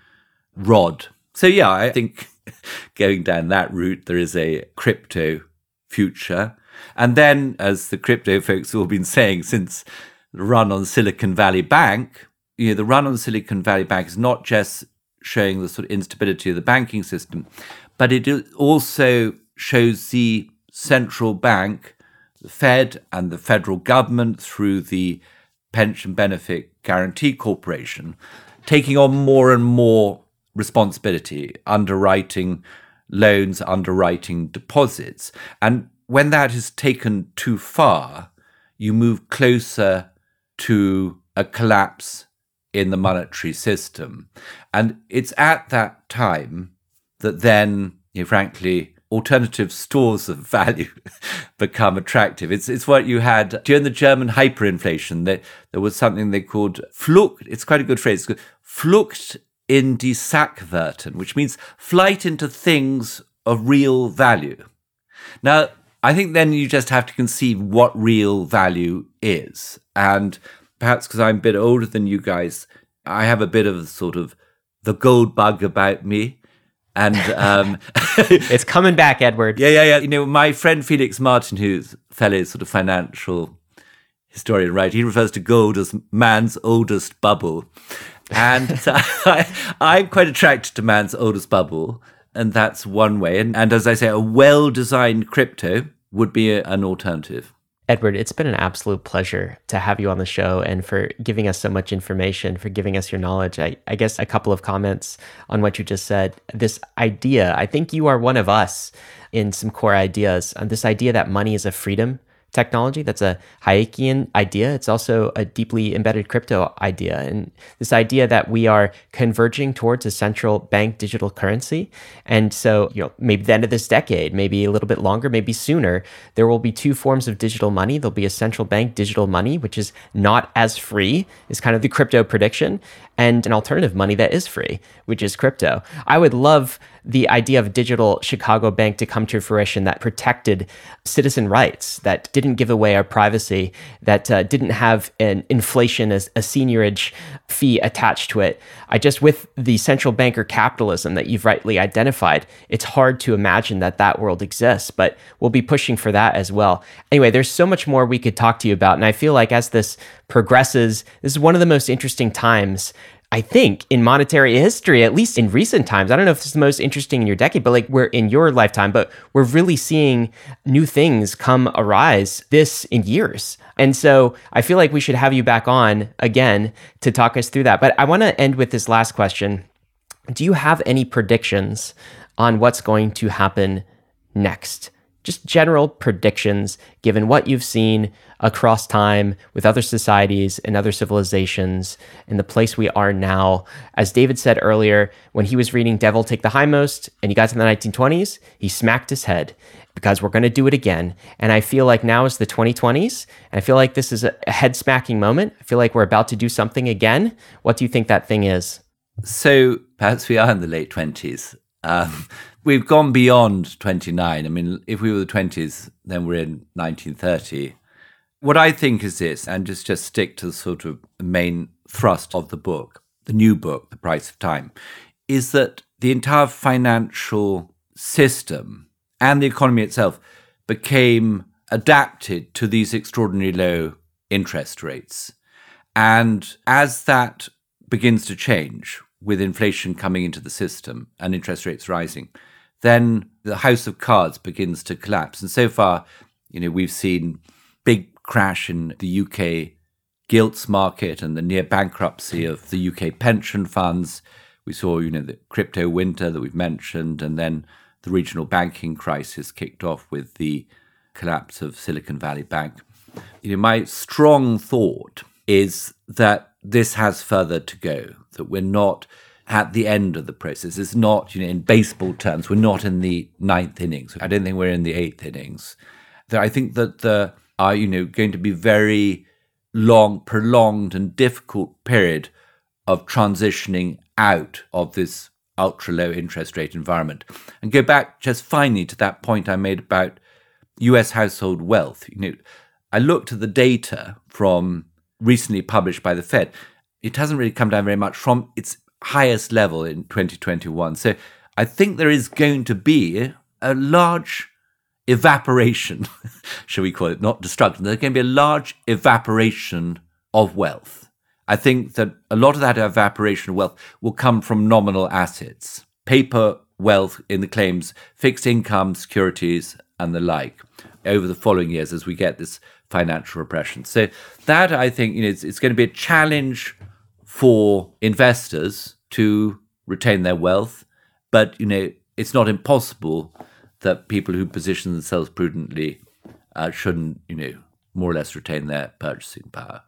rod. So yeah, I think going down that route, there is a crypto future. And then, as the crypto folks have all been saying since the run on Silicon Valley Bank, you know, the run on Silicon Valley Bank is not just showing the sort of instability of the banking system, but it also shows the central bank, the Fed, and the federal government through the Pension Benefit Guaranty Corporation taking on more and more responsibility, underwriting loans, underwriting deposits. And when that is taken too far, you move closer to a collapse in the monetary system. And it's at that time that then, you know, frankly, alternative stores of value become attractive. It's it's what you had during the German hyperinflation. That there was something they called Flucht. It's quite a good phrase. Flucht in die Sachwerten, which means flight into things of real value. Now, I think then you just have to conceive what real value is. And perhaps because I'm a bit older than you guys, I have a bit of sort of the gold bug about me. And um, it's coming back, Edward. Yeah, yeah, yeah. You know, my friend Felix Martin, who's fellow sort of financial historian, right? He refers to gold as man's oldest bubble. And I, I'm quite attracted to man's oldest bubble. And that's one way. And, and as I say, a well designed crypto would be a, an alternative. Edward, it's been an absolute pleasure to have you on the show and for giving us so much information, for giving us your knowledge. I, I guess a couple of comments on what you just said. This idea, I think you are one of us in some core ideas on this idea that money is a freedom technology. That's a Hayekian idea. It's also a deeply embedded crypto idea. And this idea that we are converging towards a central bank digital currency. And so, you know, maybe the end of this decade, maybe a little bit longer, maybe sooner, there will be two forms of digital money. There'll be a central bank digital money, which is not as free, is kind of the crypto prediction, and an alternative money that is free, which is crypto. I would love the idea of digital Chicago bank to come to fruition that protected citizen rights, that didn't give away our privacy, that uh, didn't have an inflation as a seigniorage fee attached to it. I just, with the central banker capitalism that you've rightly identified, it's hard to imagine that that world exists, but we'll be pushing for that as well. Anyway, there's so much more we could talk to you about. And I feel like as this progresses, this is one of the most interesting times I think in monetary history, at least in recent times, I don't know if this is the most interesting in your decade, but like we're in your lifetime, but we're really seeing new things come arise this in years. And so I feel like we should have you back on again to talk us through that. But I want to end with this last question. Do you have any predictions on what's going to happen next? Just general predictions given what you've seen across time with other societies and other civilizations in the place we are now. As David said earlier, when he was reading Devil Take the Hindmost and he got to the 1920s, he smacked his head because we're going to do it again. And I feel like now is the 2020s. And I feel like this is a head smacking moment. I feel like we're about to do something again. What do you think that thing is? So perhaps we are in the late 20s. Um, we've gone beyond 29. I mean, if we were the 20s, then we're in 1930. What I think is this, and just, just stick to the sort of main thrust of the book, the new book, The Price of Time, is that the entire financial system and the economy itself became adapted to these extraordinarily low interest rates. And as that begins to change, with inflation coming into the system and interest rates rising, then the house of cards begins to collapse. And so far, you know, we've seen big crash in the UK gilts market and the near bankruptcy of the UK pension funds. We saw, you know, the crypto winter that we've mentioned, and then the regional banking crisis kicked off with the collapse of Silicon Valley Bank. You know, my strong thought is that this has further to go, that we're not at the end of the process. It's not, you know, in baseball terms, we're not in the ninth innings. I don't think we're in the eighth innings. I think that the are, you know, going to be very long, prolonged, and difficult period of transitioning out of this ultra low interest rate environment. And go back just finally to that point I made about US household wealth. You know, I looked at the data from recently published by the Fed. It hasn't really come down very much from its highest level in 2021. So I think there is going to be a large evaporation, shall we call it, not destruction. There's going to be a large evaporation of wealth. I think that a lot of that evaporation of wealth will come from nominal assets, paper wealth in the claims, fixed income, securities, and the like over the following years as we get this financial repression. So that I think you know it's, it's going to be a challenge for investors to retain their wealth, but you know it's not impossible that people who position themselves prudently uh, shouldn't, you know, more or less retain their purchasing power.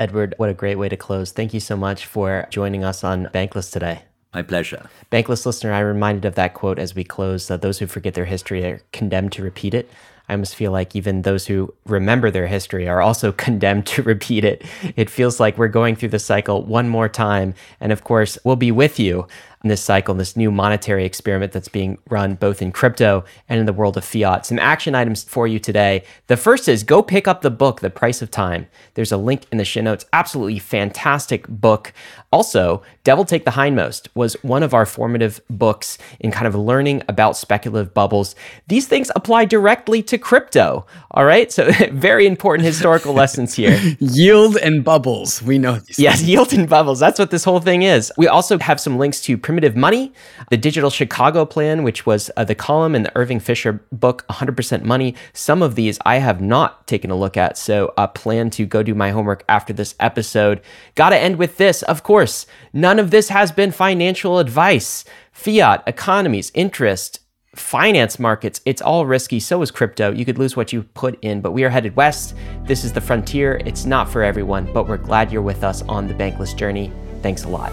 Edward, what a great way to close. Thank you so much for joining us on Bankless today. My pleasure. Bankless listener, I reminded of that quote as we close that those who forget their history are condemned to repeat it. I almost feel like even those who remember their history are also condemned to repeat it. It feels like we're going through the cycle one more time. And of course, we'll be with you in this cycle, this new monetary experiment that's being run both in crypto and in the world of fiat. Some action items for you today. The first is go pick up the book, The Price of Time. There's a link in the show notes. Absolutely fantastic book. Also, Devil Take the Hindmost was one of our formative books in kind of learning about speculative bubbles. These things apply directly to crypto. All right. So, very important historical lessons here. yield and bubbles. We know these. Yes, things. yield and bubbles. That's what this whole thing is. We also have some links to Primitive Money, the Digital Chicago Plan, which was uh, the column in the Irving Fisher book, 100% Money. Some of these I have not taken a look at, so I plan to go do my homework after this episode. Gotta end with this, of course. None of this has been financial advice. Fiat, economies, interest, finance markets, it's all risky. So is crypto. You could lose what you put in, but we are headed west. This is the frontier. It's not for everyone, but we're glad you're with us on the bankless journey. Thanks a lot.